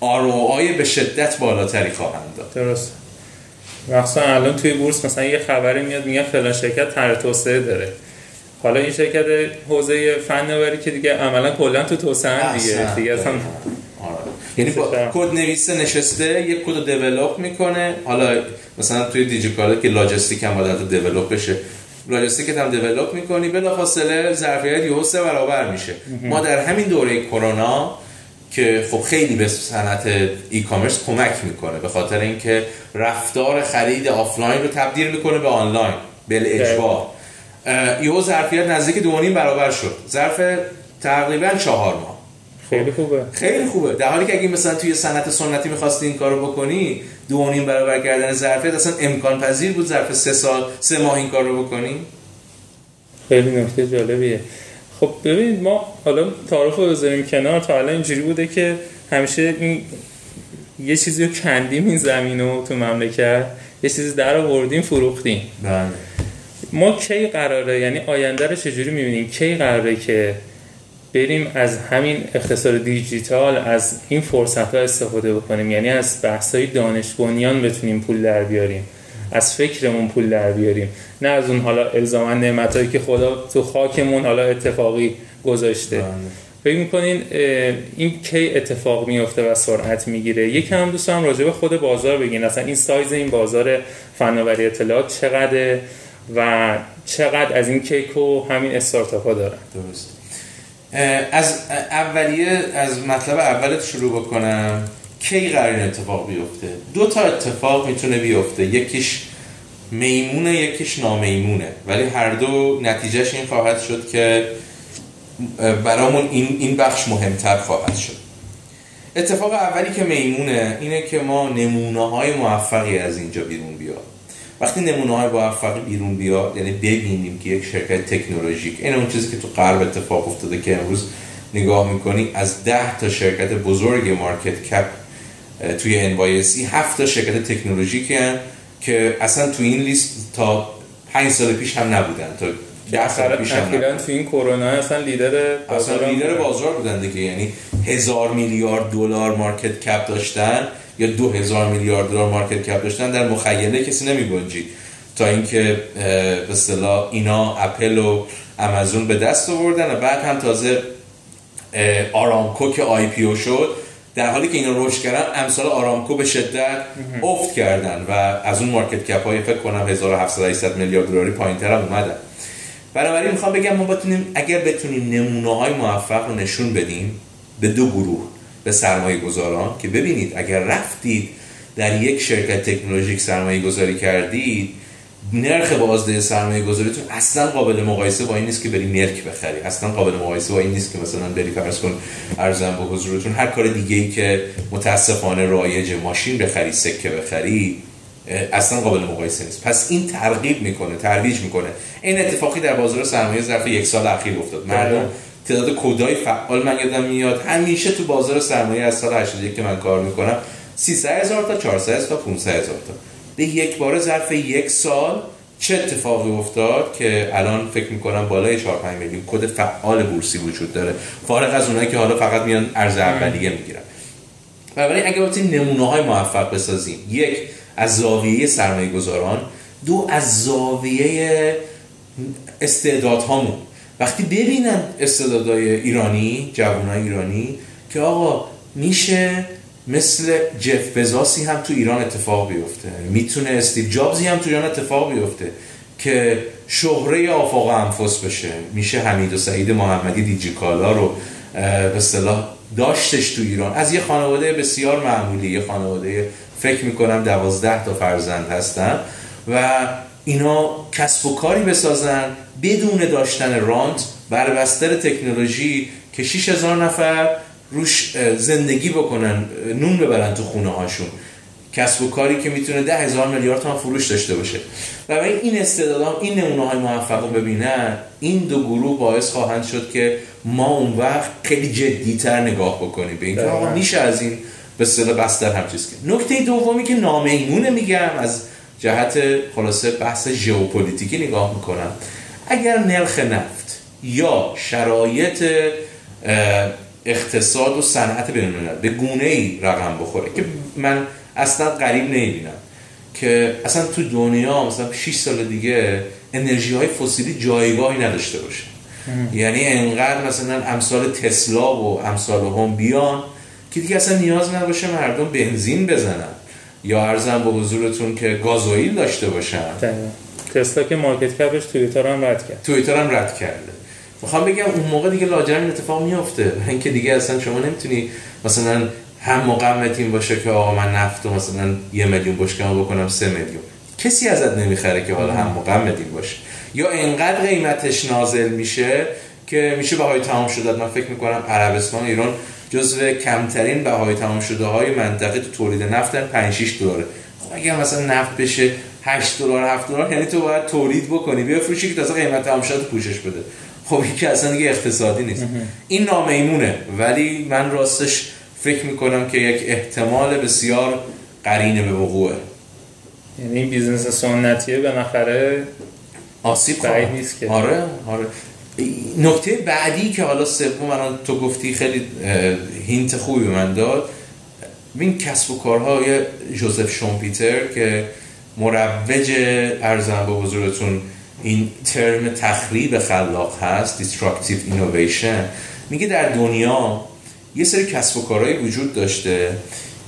ROI به شدت بالاتری خواهند داد. درست مخصوصا الان توی بورس مثلا یه خبری میاد میگه فلان شرکت طرح توسعه داره. حالا این شرکت حوزه فناوری که دیگه عملا کلا تو توسعه دیگه. دیگه اصلا یعنی با کد نویسه نشسته یک کد رو دیولپ می‌کنه. حالا مثلا توی دیجیکاله که لاجستیک هم باید دیولپ بشه. لاجستیک هم develop می‌کنی بلافاصله ظرفیت یهو سه برابر میشه. ما در همین دوره کرونا که خب خیلی به صنعت e-commerce کمک می‌کنه به خاطر اینکه رفتار خرید آفلاین رو تبدیل می‌کنه به آنلاین بالاجبار. یهو ظرفیت نزدیک دو برابر شد. ظرف تقریبا چهار ماه. خیلی خوبه. خیلی خوبه. در حالی که اگه مثلا توی صنعت سنتی می‌خواستی این کارو بکنی دو نیم برابر کردن ظرفیت اصلا امکان پذیر بود ظرف سه سال سه ماه این کارو بکنی؟ خیلی نکته جالبیه. خب ببینید ما حالا تعارف رو بذاریم کنار تا الان اینجوری بوده که همیشه این یه چیزی رو کندیم این زمین رو تو مملکت یه چیزی در آوردیم فروختیم. بله. ما کی قراره؟ یعنی آینده رو چجوری می‌بینیم؟ کی قراره که بریم از همین اقتصاد دیجیتال از این فرصت ها استفاده بکنیم. یعنی از بحث های دانش بنیان بتونیم پول در بیاریم. از فکرمون پول در بیاریم. نه از اون حالا الزاما نعمتایی که خدا تو خاکمون حالا اتفاقی گذاشته. بله. فکر می‌کنین این کی اتفاق میفته و سرعت می‌گیره؟ یکم هم دوستم راجع به خود بازار بگین. اصلا این سایز این بازار فناوری اطلاعات چقدره و چقدر از این کیک و همین استارتاپ ها دارن؟ درست. از اولیه از مطلب اولت شروع بکنم. کی قرار این اتفاق بیفته؟ دو تا اتفاق می‌تونه بیفته. یکیش میمونه یکیش نامیمونه ولی هر دو نتیجهش این خواهد شد که برامون این, این بخش مهمتر خواهد شد. اتفاق اولی که میمونه اینه که ما نمونه های موفقی از اینجا بیرون بیاد وقتی نمونه های موفقی بیرون بیاد یعنی ببینیم که یک شرکت تکنولوژیک این اون چیزی که تو غرب اتفاق افتاده که امروز نگاه می‌کنی از ده تا شرکت بزرگ market cap توی NYSE هفت تا شرکت تکنولوژیکی که اصلا تو این لیست تا پنج سال پیش هم نبودن تا ده سال پیش هم نبودن. تو این کرونا اصلا لیدر بازار اصلا لیدر بازار بودن دیگه یعنی هزار میلیارد دلار market cap داشتن. یا دو هزار میلیارد دلار market cap داشتن در مخیله کسی نمی تا اینکه به اصطلاح اینا اپل و آمازون به دست آوردن و بعد هم تازه آرامکو که IPO شد در حالی که اینا رشد کردن امثال آرامکو به شدت افت کردن و از اون market cap های فکر کنم 1700 میلیارد دلاری پایینتر هم اومدن. بنابراین می‌خوام بگم ما بتونیم اگر بتونیم نمونه های موفق رو نشون بدیم به دو گروه. به سرمایه گذاران که ببینید اگر رفتید در یک شرکت تکنولوژیک سرمایه گذاری کردید نرخ بازده سرمایه گذاریتون اصلا قابل مقایسه با این نیست که بری مرک بخری. اصلا قابل مقایسه با این نیست که مثلا بری فرض کن ارزم به حضورتون هر کار دیگه ای که متاسفانه رایج ماشین بخری سکه بخری اصلا قابل مقایسه نیست. پس این ترغیب می‌کنه ترویج می‌کنه. این اتفاقی در بازار سرمایه ظرف یک سال اخیر افتاد. مردم تعداد کودای فعال من یادم میاد. همیشه تو بازار سرمایه از سال 81 که من کار می‌کنم 300 هزار تا 400 تا 500 هزار تا. به یک بار ظرف یک سال چه اتفاقی افتاد که الان فکر می‌کنم بالای 4 5 میلیون کد فعال بورسی وجود داره. فارغ از اونایی که حالا فقط میان ارز اولیه می‌گیرن. بنابراین اگه بتونیم نمونه های موفق بسازیم یک از زاویه سرمایه گذاران دو از زاویه استعدادهامون. وقتی ببینن استعدادهای ایرانی جوانای ایرانی که آقا میشه مثل جف بزاسی هم تو ایران اتفاق بیفته. می‌تونه استیو جابزی هم تو ایران اتفاق بیفته که شهره آفاق انفس بشه. میشه حمید و سعید محمدی دیجیکالا رو به اصطلاح داشتش تو ایران. از یه خانواده بسیار معمولی یه خانواده فکر می‌کنم دوازده تا فرزند هستن. و اینا کسب و کاری بسازن بدون داشتن رانت بر بستر تکنولوژی که 6000 نفر روش زندگی بکنن نون ببرن تو خونه هاشون. کسب و کاری که می‌تونه ده هزار میلیارد تومان فروش داشته باشه. و این استعدادام این نمونه های موفق رو ببینن این دو گروه باعث خواهند شد که ما اون وقت خیلی جدیتر نگاه بکنیم. به اینکه آقا میشه از این به اصطلاح بستر هم چیز که نکته دومی که نامیمونه میگم از جهت خلاصه بحث ژئوپلیتیکی نگاه می‌کنم. اگر نرخ نفت یا شرایط اقتصاد و صنعت بین به گونه ای رقم بخوره که من اصلا قریب نمی‌بینم که اصلا تو دنیا مثلا 6 سال دیگه انرژی های فسیلی جایگاهی نداشته باشه. یعنی انقدر مثلا امثال تسلا و امثال هم بیان که دیگه اصلا نیاز نباشه مردم بنزین بزنن. یا ارزم به حضورتون که گازوئیل داشته باشن؟ تسلا که مارکت کپش توییتر هم رد کرد. توییتر هم رد کرده. می‌خوام بگم اون موقع دیگه لاجرم این اتفاق میفته اینکه دیگه اصلا شما نمی‌تونی مثلا هم مقمت باشه که آقا من نفت و مثلا یه میلیون بشکم بکنم سه میلیون. کسی ازت نمی‌خره که حالا هم مقمت باشه. یا انقدر قیمتش نازل میشه که میشه بهای تمام شده من فکر می‌کنم عربستان ایران جزو کمترین بهای تمام شده های منطقه تو تولید نفت 5 6 دلاره. خب اگر مثلا نفت بشه 8 دلار 7 دلار یعنی تو باید تولید بکنی بفروشی که تازه قیمت تمام شده پوشش بده. خب که اصلا دیگه اقتصادی نیست. این نامیمونه ولی من راستش فکر می‌کنم که یک احتمال بسیار قرینه به وقوعه. یعنی این بیزنس سنتیه به نفره آسیب نیست که. آره آره. نکته بعدی که حالا سوم من تو گفتی خیلی هینت خوبی من داد. این کسب و کارهای جوزف شومپیتر که مروج ارزم به حضورتون این ترم تخریب خلاق هست Destructive Innovation. میگه در دنیا یه سری کسب و کارهایی وجود داشته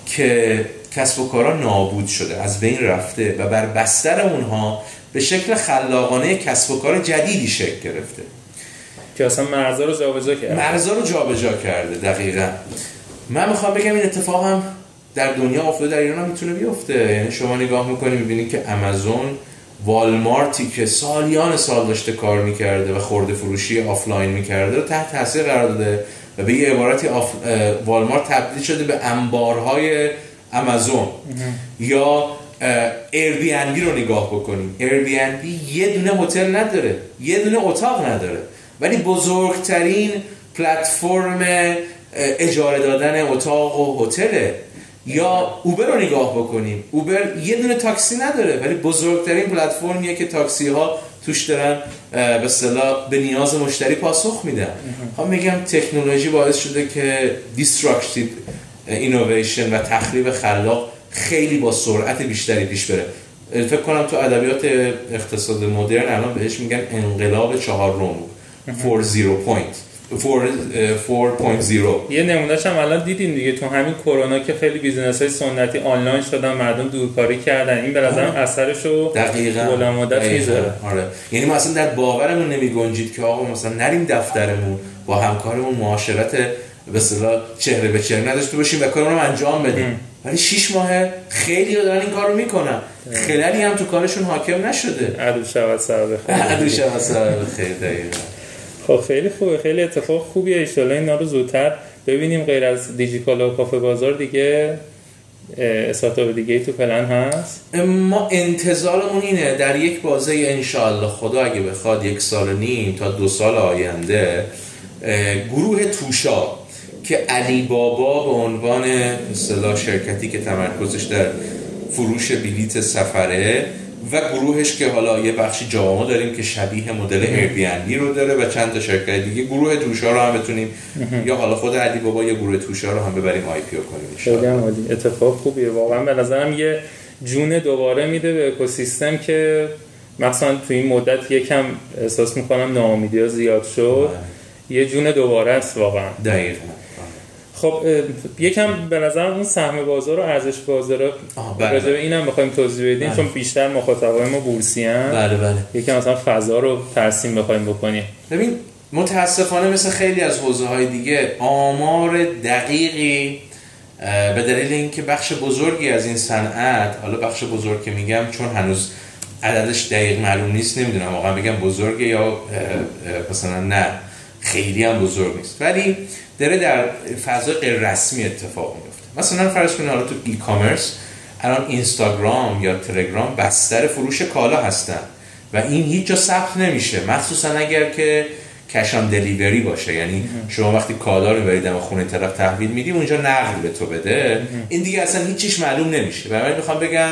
که کسب و کارها نابود شده از بین رفته و بر بستر اونها به شکل خلاقانه کسب و کار جدیدی شکل گرفته. که اصلا مرزا رو جابجا کرده. مرزا رو جابجا کرده دقیقا. من می‌خوام بگم این اتفاق هم در دنیا افتاده در ایران هم می‌تونه بیفته. یعنی شما نگاه می‌کنی می‌بینید که امازون والمارتی که سالیان سال داشته کار می‌کرده و خورده فروشی آفلاین می‌کرده رو تحت تاثیر قرار داده و به یه عبارتی off... والمارت تبدیل شده به انبارهای امازون یا بی رو نگاه بکنیم. بی یه دونه هتل نداره یه دونه اتاق نداره. ولی بزرگترین پلتفرم اجاره دادن اتاق و هتله. یا اوبر رو نگاه بکنیم. اوبر یه دونه تاکسی نداره ولی بزرگترین پلتفرمیه که تاکسی ها توش دارن به اصطلاح به نیاز مشتری پاسخ میدن. خب میگم تکنولوژی باعث شده که disruptive innovation و تخریب خلاق خیلی با سرعت بیشتری پیش بره. فکر کنم تو ادبیات اقتصاد مدرن الان بهش میگن انقلاب چهارم 4.0 point 4.0 یه نمونهش هم الان دیدیم دیگه تو همین کرونا که خیلی business های سنتی آنلاین شدن مردم دورکاری کردن. این به نظرم آره. اثرش رو دقیقاً مدت می‌ذاره. آره. یعنی ما اصلا در باورمون نمی گنجید که آقا مثلا نریم دفترمون با همکارمون معاشرت به اصطلاح چهره به چهره نداشته باشیم و کارمون رو انجام بدیم. ولی 6 ماه خیلی دارن این کارو می‌کنن. خیلی هم تو کارشون حاکم نشده. عدو شود سبب خیلی عدو شود سبب خیلی خب خیلی خوبه خیلی اتفاق خوبیه. ایشالا اینا رو زودتر ببینیم غیر از دیجیکالا و کافه بازار دیگه استارتاپ دیگه تو پلن هست؟ ما انتظارمون اینه در یک بازه انشالله خدا اگه بخواد یک سال نیم تا دو سال آینده گروه توشا که علی بابا به عنوان اصطلاح شرکتی که تمرکزش در فروش بلیت سفره و گروهش که حالا یه بخشی جامعه داریم که شبیه مدل ایربی رو داره و چند تا شرکت دیگه گروه توشا رو هم بتونیم یا حالا خود علی بابا یا گروه توشا رو هم ببریم آی پی او کنیم خیلی اتفاق خوبیه. واقعا به نظرم یه جون دوباره میده به اکوسیستم که مثلا تو این مدت یکم احساس می‌کنم ناامیدی ها زیاد شد. بله. یه جون دوباره است واقعا. دقیقا. خب یکم به نظر اون سهم بازار و ارزش بازار بله. راجع به اینم بخوایم توضیح بدیم بله. چون بیشتر مخاطبای ما بورسی ان بله بله. یکم مثلا فضا رو ترسیم بخوایم بکنیم. ببین متاسفانه مثل خیلی از حوزه های دیگه آمار دقیقی به دلیل اینکه بخش بزرگی از این صنعت حالا بخش بزرگ که میگم چون هنوز عددش دقیق معلوم نیست نمی‌دونم واقعا بگم بزرگه یا مثلا نه خیلی هم بزرگ نیست. ولی داره در فضای غیر رسمی اتفاق میفته مثلا فرض کنید حالا تو ای کامرس الان اینستاگرام یا تلگرام بستر فروش کالا هستن و این هیچ جا ثبت نمیشه مخصوصا اگر که کشان دلیوری باشه. یعنی شما وقتی کالا رو برید خونه طرف تحویل میدی اونجا نقل به تو بده. این دیگه اصلا هیچیش معلوم نمیشه. و می‌خوام بگم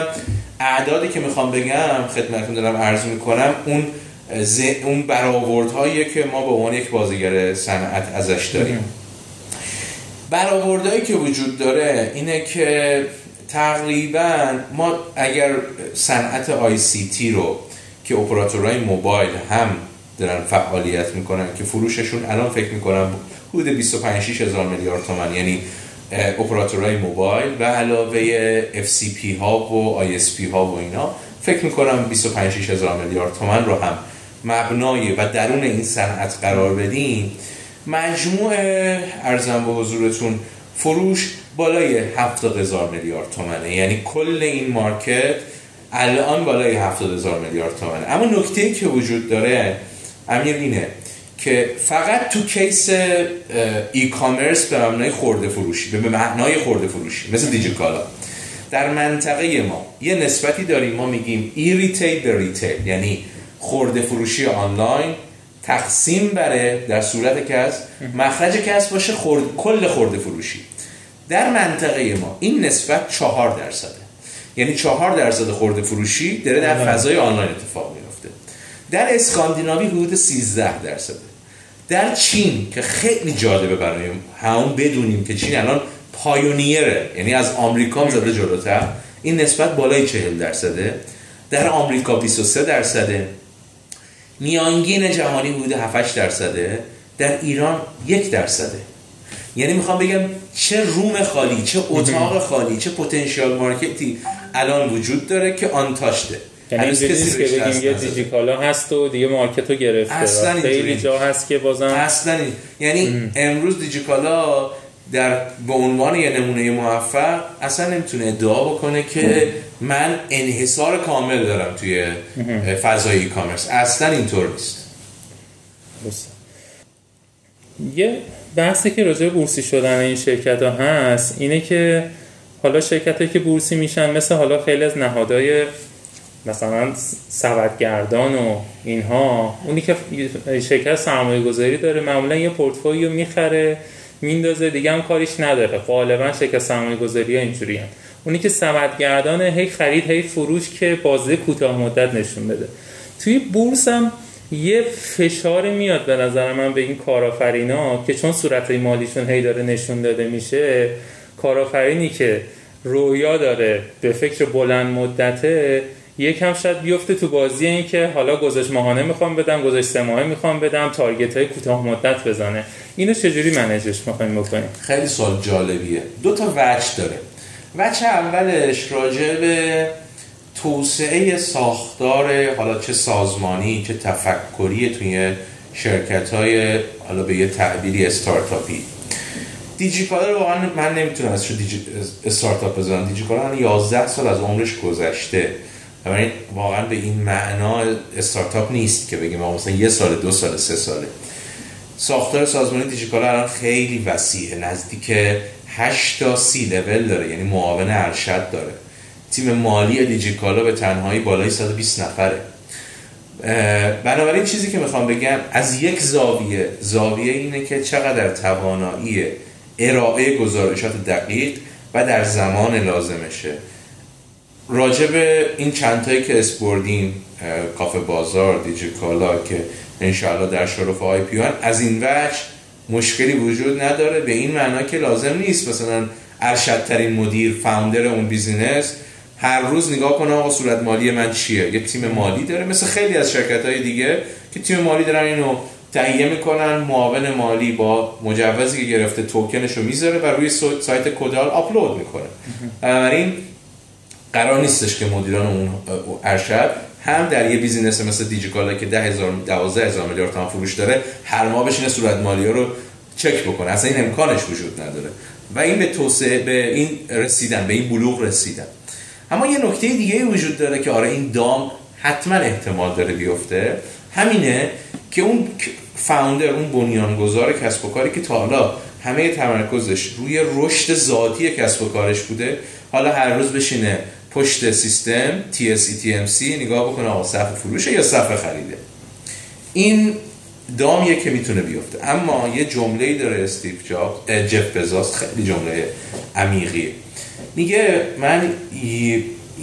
اعدادی که می‌خوام بگم خدمتتون دارم عرض می‌کنم اون اون برآوردهایی که ما به عنوان یک بازیگر صنعت ازش داریم. برآوردهایی که وجود داره اینه که تقریبا ما اگر صنعت آی سی تی رو که اپراتورهای موبایل هم دارن فعالیت می‌کنن که فروششون الان فکر می‌کنم حدود 25 هزار میلیارد تومن یعنی اپراتورهای موبایل و علاوه FCP ها و ISP ها و اینا فکر می‌کنم 25 هزار میلیارد تومن رو هم مبنای و درون این صنعت قرار بدیم. مجموع ارزم به حضورتون فروش بالای 70 هزار میلیارد تومنه. یعنی کل این مارکت الان بالای 70 هزار میلیارد تومنه. اما نکته که وجود داره امیر اینه که فقط تو کیس ای کامرس به معنای خورده فروشی به معنای خورده فروشی مثل دیجیکالا در منطقه ما یه نسبتی داریم. ما میگیم e-retail به retail یعنی خرده فروشی آنلاین تقسیم بر در صورت از مخرج کسر باشه خرد، کل خرده فروشی. در منطقه ما این نسبت چهار درصده یعنی چهار درصد خرده فروشی داره در فضای آنلاین اتفاق میفته در اسکاندیناوی حدود 13 درصده در چین که خیلی جالبه برای همون بدونیم که چین الان پایونیره. یعنی از آمریکا زده جلوتر. این نسبت بالای 40 درصده. در آمریکا 23 درصده. میانگین جهانی حدود 7 درصده در ایران یک درصده. یعنی می‌خوام بگم چه روم خالی چه اتاق خالی چه پتانسیال مارکتی الان وجود داره که آن تاشته یعنی که بگیم یه دیجیکالا هست و دیگه مارکت رو گرفته. اصلا خیلی جا هست که بازم اصلا یعنی امروز دیجیکالا در به عنوان یه نمونه موفق اصلا نمی‌تونه ادعا بکنه که من انحصار کامل دارم توی فضای ای کامرس اصلا اینطور نیست. یه بحثی که راجع بورسی شدن این شرکت ها هست اینه که حالا شرکت که بورسی میشن مثل حالا خیلی از نهادهای مثلا سبدگردان و اینها اونی که شرکت سرمایه گذاری داره معمولا یه پورتفولیو می‌خره میندازه دیگه هم کاریش نداره. غالبا شرکت سرمایه گذاری ها اینجوری هم. اونی که سبدگردان هی خرید هی فروش که بازه کوتاه مدت نشون بده. توی بورس هم یه فشار میاد به نظر من به این کارآفرینا که چون صورت مالیشون هی داره نشون داده میشه کارآفرینی که رویا داره به فکر بلند مدته یکم شاید بیفته تو بازی این که حالا گذاشت ماهانه می‌خوام بدم گذاشت سه ماهه می‌خوام بدم تارگت های کوتاه مدت بزنه. اینو چجوری منیجش می‌خوایم بکنیم؟ خیلی سوال جالبیه. دو تا وجه داره. وجه اولش راجع به توسعه ساختار حالا چه سازمانی چه تفکری توی شرکت های حالا به یه تعبیری استارتاپی. دیجیکالا رو واقعا من نمی‌تونم ازش دیجی... استارتاپ بزنم دیجیکالا 11 سال از عمرش گذشته. بنابراین واقعا به این معنا استارتاپ نیست که بگیم مثلا یه سال دو سال سه ساله. ساختار سازمانی دیجیکالا الان خیلی وسیعه. نزدیک 8 تا 30 لول داره یعنی معاون ارشد داره. تیم مالی دیجیکالا به تنهایی بالای 120 نفره. بنابراین چیزی که می‌خوام بگم از یک زاویه زاویه اینه که چقدر توانایی ارائه گزارشات دقیق و در زمان لازمشه. راجع به این چندتایی که اسم بردیم کافه بازار دیجیکالا که انشاءالله در شرف IPO ان از این وجه مشکلی وجود نداره. به این معنا که لازم نیست مثلا ارشدترین مدیر founder اون business هر روز نگاه کنه آقا صورت مالی من چیه؟ یه تیم مالی داره مثل خیلی از شرکت های دیگه که تیم مالی دارن اینو تهیه می‌کنن. معاون مالی با مجوزی که گرفته توکنش رو می‌ذاره و روی سایت کدال آپلود می‌کنه. بنابراین قرار نیستش که مدیران اون ارشد هم در یه business مثل دیجیکالا که ده هزار دوازده هزار میلیارد تومان فروش داره هر ماه بشینه صورت مالی رو چک بکنه. اصلا این امکانش وجود نداره. و این به توسعه به این رسیدن به این بلوغ رسیدن. اما یه نکته دیگه وجود داره که آره این دام حتما احتمال داره بیفته. همینه که اون فاوندر اون بنیانگذار کسب و کاری که تا حالا همه تمرکزش روی رشد ذاتی کسب و کارش بوده حالا هر روز بشینه پشت سیستم TSC TMC نگاه بکنه آقا صفحه فروشه یا صفحه خریده؟ این دامیه که می‌تونه بیفته. اما یه جمله داره استیو جابز جف بزاس خیلی جمله عمیقیه. میگه من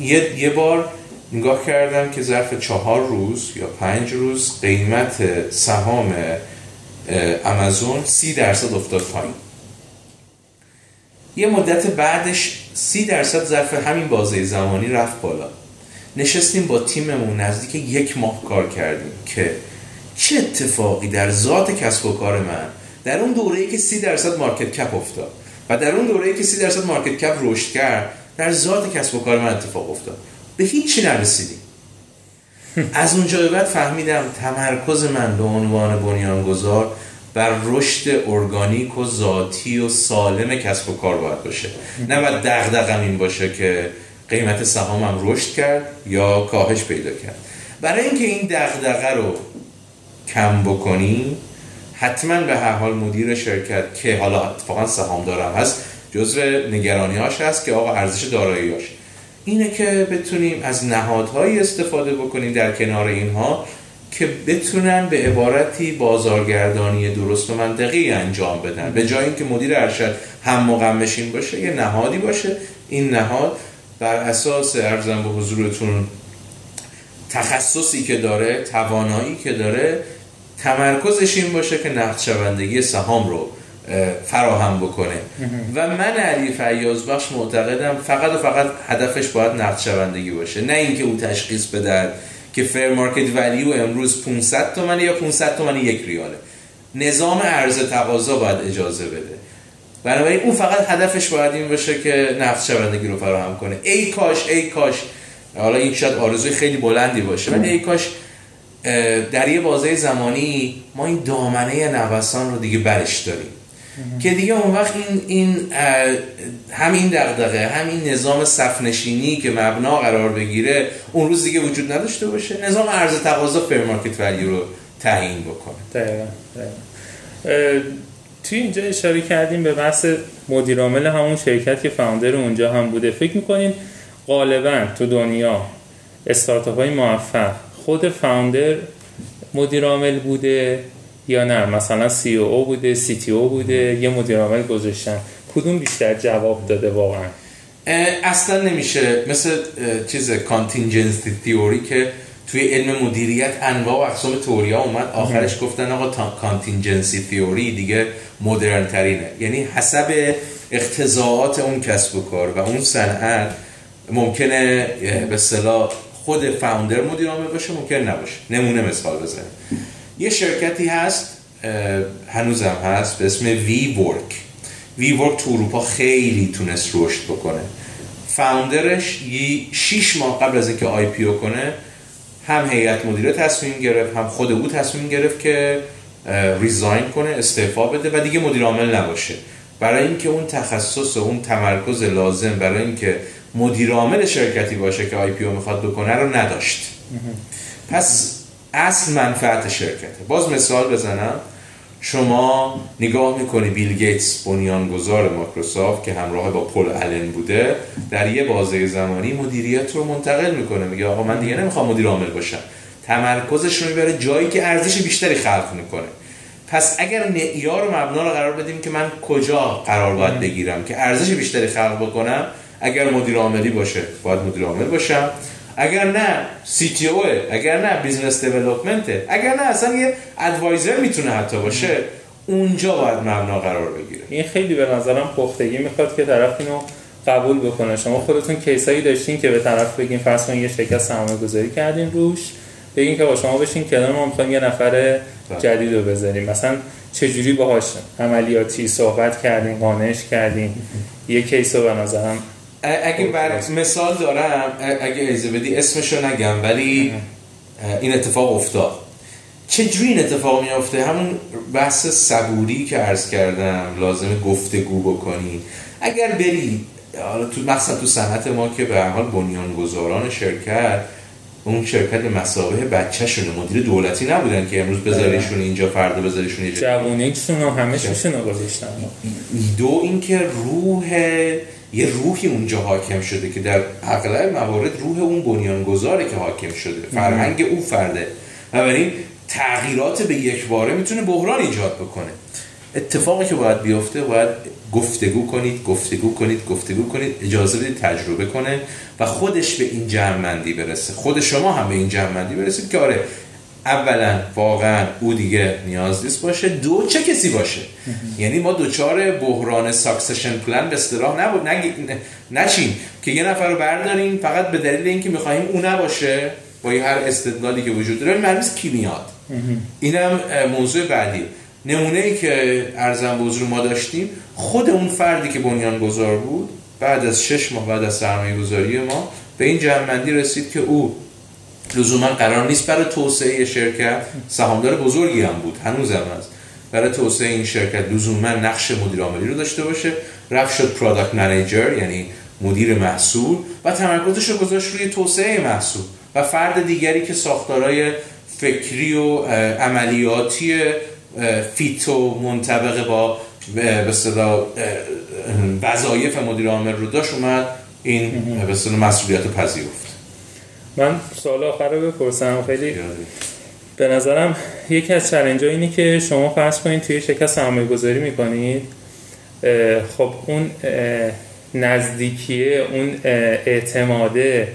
یه, یه بار نگاه کردم که ظرف چهار روز یا پنج روز قیمت سهام امازون سی درصد افتاد پایین. یه مدت بعدش سی درصد ظرف همین بازه زمانی رفت بالا. نشستیم با تیممون نزدیک یک ماه کار کردیم که چه اتفاقی در ذات کسب و کار من در اون دوره که سی درصد market cap افتاد و در اون دوره که سی درصد market cap رشد کرد در ذات کسب و کار من اتفاق افتاد. به هیچی نرسیدیم. از اونجا به بعد فهمیدم تمرکز من به عنوان بنیانگذار بر رشد ارگانیک و ذاتی و سالم کسب و کار باید باشه. نه باید دغدغم این باشه که قیمت سهامم رشد کرد یا کاهش پیدا کرد. برای اینکه این دغدغه رو کم بکنیم حتما به هر حال مدیر شرکت که حالا اتفاقا سهام دارم هست جزو نگرانی هاش هست که آقا ارزش داراییاش اینه که بتونیم از نهادهایی استفاده بکنیم در کنار اینها که بتونن به عبارتی بازارگردانی درست و منطقی انجام بدن. به جای اینکه مدیر ارشد هم مقمشین باشه یه نهادی باشه. این نهاد بر اساس ارزم به حضورتون تخصصی که داره توانایی که داره تمرکزش این باشه که نقد شوندگی سهام رو فراهم بکنه. و من علی فیاض بخش معتقدم فقط و فقط هدفش باید نقد شوندگی باشه. نه اینکه او تشخیص بده. که فر مارکت ولیو امروز 500 تومنه یا 500 تومنه یک ریاله. نظام عرضه تقاضا باید اجازه بده. بنابراین اون فقط هدفش باید این باشه که نقد شوندگی رو فراهم کنه. ای کاش ای کاش. حالا این شاید آرزوی خیلی بلندی باشه ولی ای کاش در یه بازه زمانی ما این دامنه نوسان رو دیگه برش داریم. که دیگه اون وقت این این همین دغدغه همین نظام صفنشینی که مبنا قرار بگیره اون روز دیگه وجود نداشته باشه. نظام ارز تقاضا فر مارکت ولیو رو تعیین بکنه. دقیقاً توی اینجا اشاره کردیم به بحث مدیر عامل همون شرکت که فاوندر اونجا هم بوده. فکر می‌کنین غالبا تو دنیا استارتاپ های موفق خود founder مدیر عامل بوده؟ یا نه؟ مثلا CEO بوده CTO بوده یه مدیر عامل گذاشتن. کدوم بیشتر جواب داده واقعا؟ اصلا نمیشه. مثل چیز contingency theory که توی علم مدیریت انواع و اقسام تئوریا اومد. آخرش گفتن آقا contingency theory دیگه مدرن ترینه. یعنی حسب اقتضاعات اون کسب و کار و اون صنعت ممکنه به صلاح خود فاوندر مدیر عامل باشه ممکن نباشه. نمونه مثال بزنیم. یه شرکتی هست هنوزم هست به اسم وی ورک وی ورک تو اروپا خیلی تونست رشد بکنه. فاوندرش 6 ماه قبل از اینکه آی پی او کنه هم هیئت مدیره تصمیم گرفت هم خود او تصمیم گرفت که resign کنه استعفا بده و دیگه مدیر عامل نباشه. برای اینکه اون تخصص و اون تمرکز لازم برای اینکه مدیر عامل شرکتی باشه که IPO می‌خواد بکنه رو نداشت. پس اصل منفعت شرکته. باز مثال بزنم. شما نگاه می‌کنی بیل گیتس بنیانگذار مایکروسافت که همراه با پل آلن بوده در یه بازه زمانی مدیریت رو منتقل می‌کنه. میگه آقا من دیگه نمی‌خوام مدیر عامل باشم. تمرکزش رو می‌بره جایی که ارزش بیشتری خلق می‌کنه. پس اگر معیار و مبنا رو قرار بدیم که من کجا قرار باید بگیرم که ارزش بیشتری خلق بکنم اگر مدیر عاملی باشه باید مدیر عامل باشم. اگر نه سی تی اوه اگر نه business development ئه اگر نه اصلا یه advisor می‌تونه حتی باشه اونجا باید مبنا قرار بگیره. این خیلی به نظرم پختگی می‌خواد که طرف اینو قبول بکنه. شما خودتون case ایی داشتین که به طرف بگین فرض کنین یه شرکت سرمایه گذاری کردین روش بگین که با شما بشین کنار ما می‌خوایم یه نفر بله. جدید رو بذاریم. مثلا چجوری باهاش عملیاتی صحبت کردین قانعش کردین؟ یه کیس رو به نظرم اگه بر مثال دارم اگه ایزه بدی اسمشو نگم ولی این اتفاق افتاد. چجوری این اتفاق میافته؟ همون بحث صبوری که عرض کردم لازمه گفتگو بکنی. اگر بری حالا تو مقصد تو صنعت ما که به حال بنیانگذاران شرکت اون شرکت مسابقه بچه‌شونه مدیر دولتی نبودن که امروز بذاریشون اینجا فردا بذاریشون اینجا. جوونیشون همه شون گذاشتن. دو اینکه روح یه روحی اونجا حاکم شده که در اغلب موارد روح اون بنیانگذاره که حاکم شده. فرهنگ او فرده. بنابراین تغییرات به یک باره می‌تونه بحران ایجاد بکنه. اتفاقی که باید بیفته باید گفتگو کنید گفتگو کنید گفتگو کنید اجازه بدید تجربه کنه و خودش به این جمعمندی برسه. خود شما هم به این جمعمندی برسید که آره اولا واقعا او دیگه نیاز نیست باشه دو چه کسی باشه؟ یعنی ما دوچار بحران ساکسشن پلان به اصطلاح نبود. نچیم که یه نفر رو برداریم فقط به دلیل اینکه می‌خواهیم او نباشه با هر استدلالی که وجود داره مرمیز کی میاد. اینم موضوع بعدی. نمونه ای که ارزم بزرگ ما داشتیم خود اون فردی که بنیان گذار بود بعد از شش ماه بعد از سرمایه گذاری ما به این جمع‌بندی رسید که او لزوما قرار نیست برای توسعه شرکت سهامدار بزرگی هم بود هنوز هم هست. برای توسعه این شرکت لزوما نقش مدیر عاملی رو داشته باشه. رفت شد product manager یعنی مدیر محصول و تمرکزش رو گذاشت روی توسعه محصول. و فرد دیگری که ساختارهای فکری و عملیاتی fit و منطبق با به وظایف مدیر عامل رو داشت اومد این به مسئولیت پذیرفت. من سوال آخر رو بپرسم. خیلی به نظرم یکی از چلنج اینه که شما فرض کنید توی شرکت سرمایه گذاری می‌کنید خب اون نزدیکیه اون اعتماده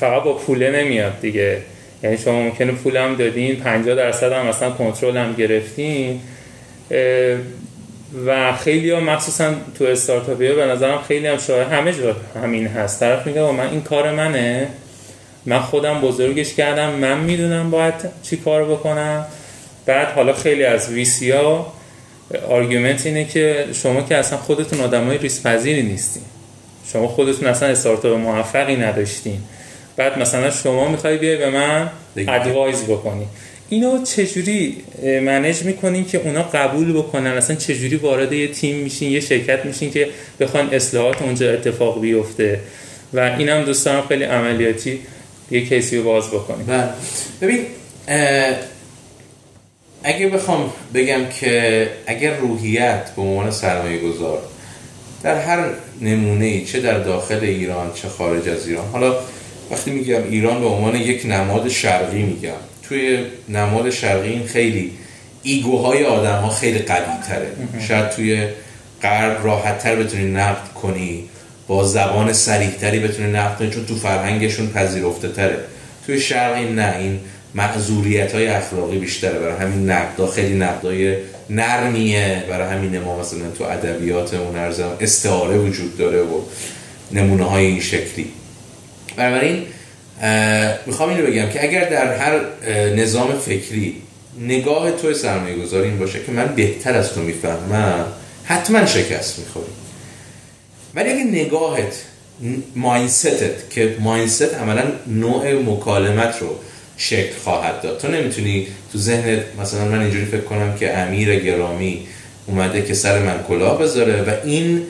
فقط با پوله نمیاد دیگه. یعنی شما ممکنه پولم دادین 50 درصد هم مثلا هم گرفتین. و خیلی ها مخصوصا تو استارتاپی ها به نظرم خیلی هم شاید همه جا همین هست. طرف میگه من این کار منه. من خودم بزرگش کردم. من می‌دونم باید چی کار بکنم. بعد حالا خیلی از VC ها argument اینه که شما که اصلا خودتون آدم های ریسک‌پذیری نیستین. شما خودتون اصلا استارتاپ موفقی نداشتین. بعد مثلا شما می‌خوای بیای به من ادوایز بکنی. اینو چجوری منیج می‌کنین که اونا قبول بکنن؟ اصلا چجوری وارد یه تیم میشین یه شرکت میشین که بخوان اصلاحات اونجا اتفاق بیفته؟ و اینم دوستان خیلی عملیاتی یه کیسی رو باز بکنیم. بله. ببین اگه بخوام بگم که اگر روحیت به عنوان سرمایه گذار در هر نمونه ای چه در داخل ایران چه خارج از ایران حالا وقتی میگم ایران به عنوان یک نماد شرقی میگم توی نماد شرقی این خیلی ایگوهای آدم ها خیلی قوی تره شاید توی غرب راحت تر بتونی نقد کنی با زبان سریح تری بتونی نقد کنی چون تو فرهنگشون پذیرفته تره توی شرق این نه این معذوریت های اخلاقی بیشتره. برای همین نقدا خیلی نقدای نرمیه. برای همین ما مثلا تو ادبیات اون ارزم استعاره وجود داره و نمونه های این شکلی. بنابراین می‌خوام اینو بگم که اگر در هر نظام فکری نگاه تو سرمایه گذاری این باشه که من بهتر از تو می‌فهمم حتما شکست می‌خوری. ولی اگه نگاهت ماینستت که ماینست عملا نوع مکالمت رو شکل خواهد داد. تو نمی‌تونی تو ذهنت مثلا من اینجوری فکر کنم که امیر گرامی اومده که سر من کلاه بذاره و این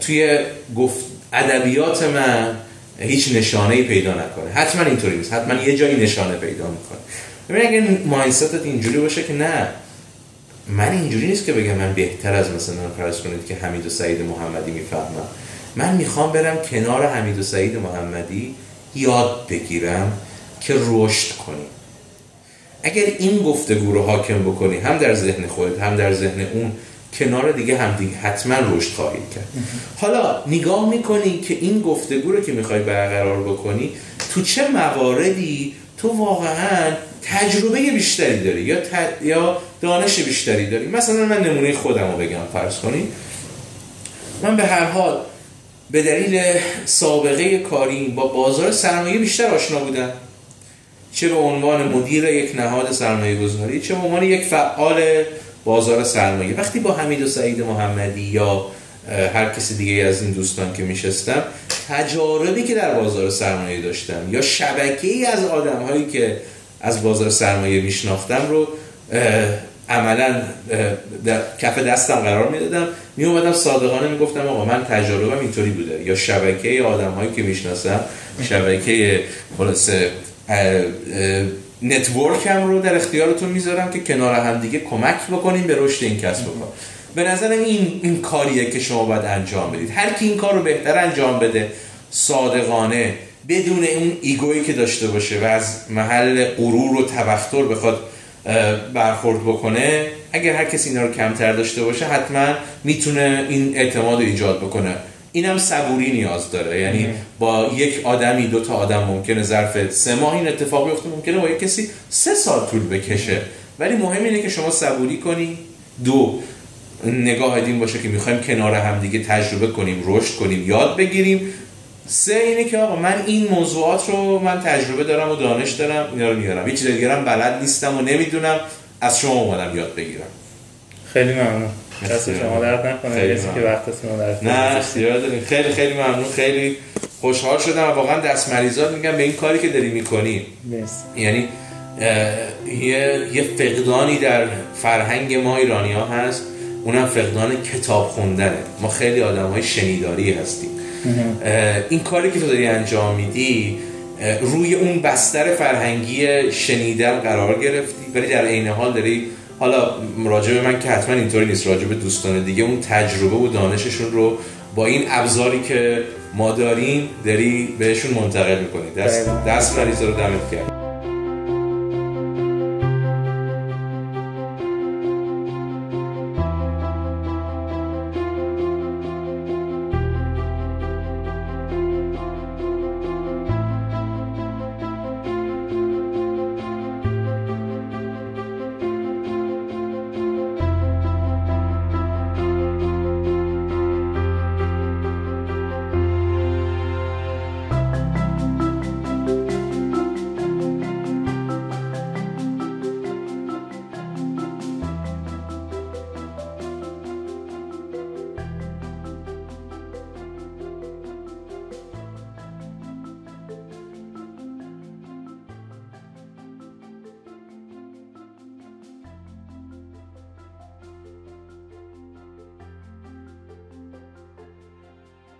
توی گفت ادبیات من هیچ نشانه پیدا نکنه. حتما اینطوری نیست. حتما یه جایی نشانه پیدا می‌کنه. ببین اگه مایندستت اینجوری باشه که نه. من اینجوری نیست که بگم من بهتر از مثلا فرض کنید که حمید و سعید محمدی می‌فهمم. من می‌خوام برم کنار حمید و سعید محمدی یاد بگیرم که رشد کنی. اگر این گفتگو رو حاکم بکنی هم در ذهن خودت هم در ذهن اون کنار دیگه هم دیگه حتما رشد خواهید کرد. حالا نگاه می‌کنی که این گفتگو رو که می‌خوای برقرار بکنی تو چه مواردی تو واقعا تجربه بیشتری داری یا, یا دانش بیشتری داری؟ مثلا من نمونه خودم رو بگم فرض کنی. من به هر حال به دلیل سابقه کاری با بازار سرمایه بیشتر آشنا بودم. چه به عنوان مدیر یک نهاد سرمایه گذاری چه به عنوان یک فعال بازار سرمایه. وقتی با حمید و سعید محمدی یا هر کسی دیگه از این دوستان که میشستم تجاربی که در بازار سرمایه داشتم یا شبکه ای از آدم هایی که از بازار سرمایه میشناختم رو عملا در کف دستم قرار می‌دادم. می اومدم صادقانه می‌گفتم آقا من تجربه اینطوری بوده. یا شبکه آدم هایی که می‌شناسم شبکه خلاصه نتورکم رو در اختیارتون می‌ذارم که کنار هم دیگه کمک بکنیم به رشد این کسب و کار. به نظر این این کاریه که شما باید انجام بدید. هر کی این کار رو بهتر انجام بده صادقانه بدون اون ایگویی که داشته باشه و از محل غرور و تبختر بخواد برخورد بکنه اگر هر کسی اینا رو کمتر داشته باشه حتما می‌تونه این اعتماد رو ایجاد بکنه. اینم صبوری نیاز داره. یعنی با یک آدمی دو تا آدم ممکنه ظرف سه ماه این اتفاق بیفته ممکنه با یک کسی سه سال طول بکشه. ولی مهم اینه که شما صبوری کنی. دو نگاه دین باشه که می‌خوایم کنار هم دیگه تجربه کنیم رشد کنیم یاد بگیریم. سه اینه که آقا من این موضوعات رو من تجربه دارم و دانش دارم اینا رو میارم. هیچ دیگه بلد نیستم و نمی‌دونم. از شما اومدم یاد بگیرم. خیلی ممنون. دست شما درد نکنه که وقتتون درد نه خیلی خیلی ممنون. خیلی خوشحال شدم و واقعا دست مریضات میگم به این کاری که داری می‌کنی یعنی یه یه فقدانی در فرهنگ ما ایرانی ها هست. اونم فقدان کتاب خوندنه. ما خیلی آدم های شنیداری هستیم. این کاری که تو داری انجام میدی روی اون بستر فرهنگی شنیدن قرار گرفتی ولی در عین حال داری حالا راجع من که حتما اینطوری نیست راجع به دوستان دیگه. اون تجربه و دانششون رو با این ابزاری که ما داریم داری بهشون منتقل می‌کنی. دست, دست رو دمت کرد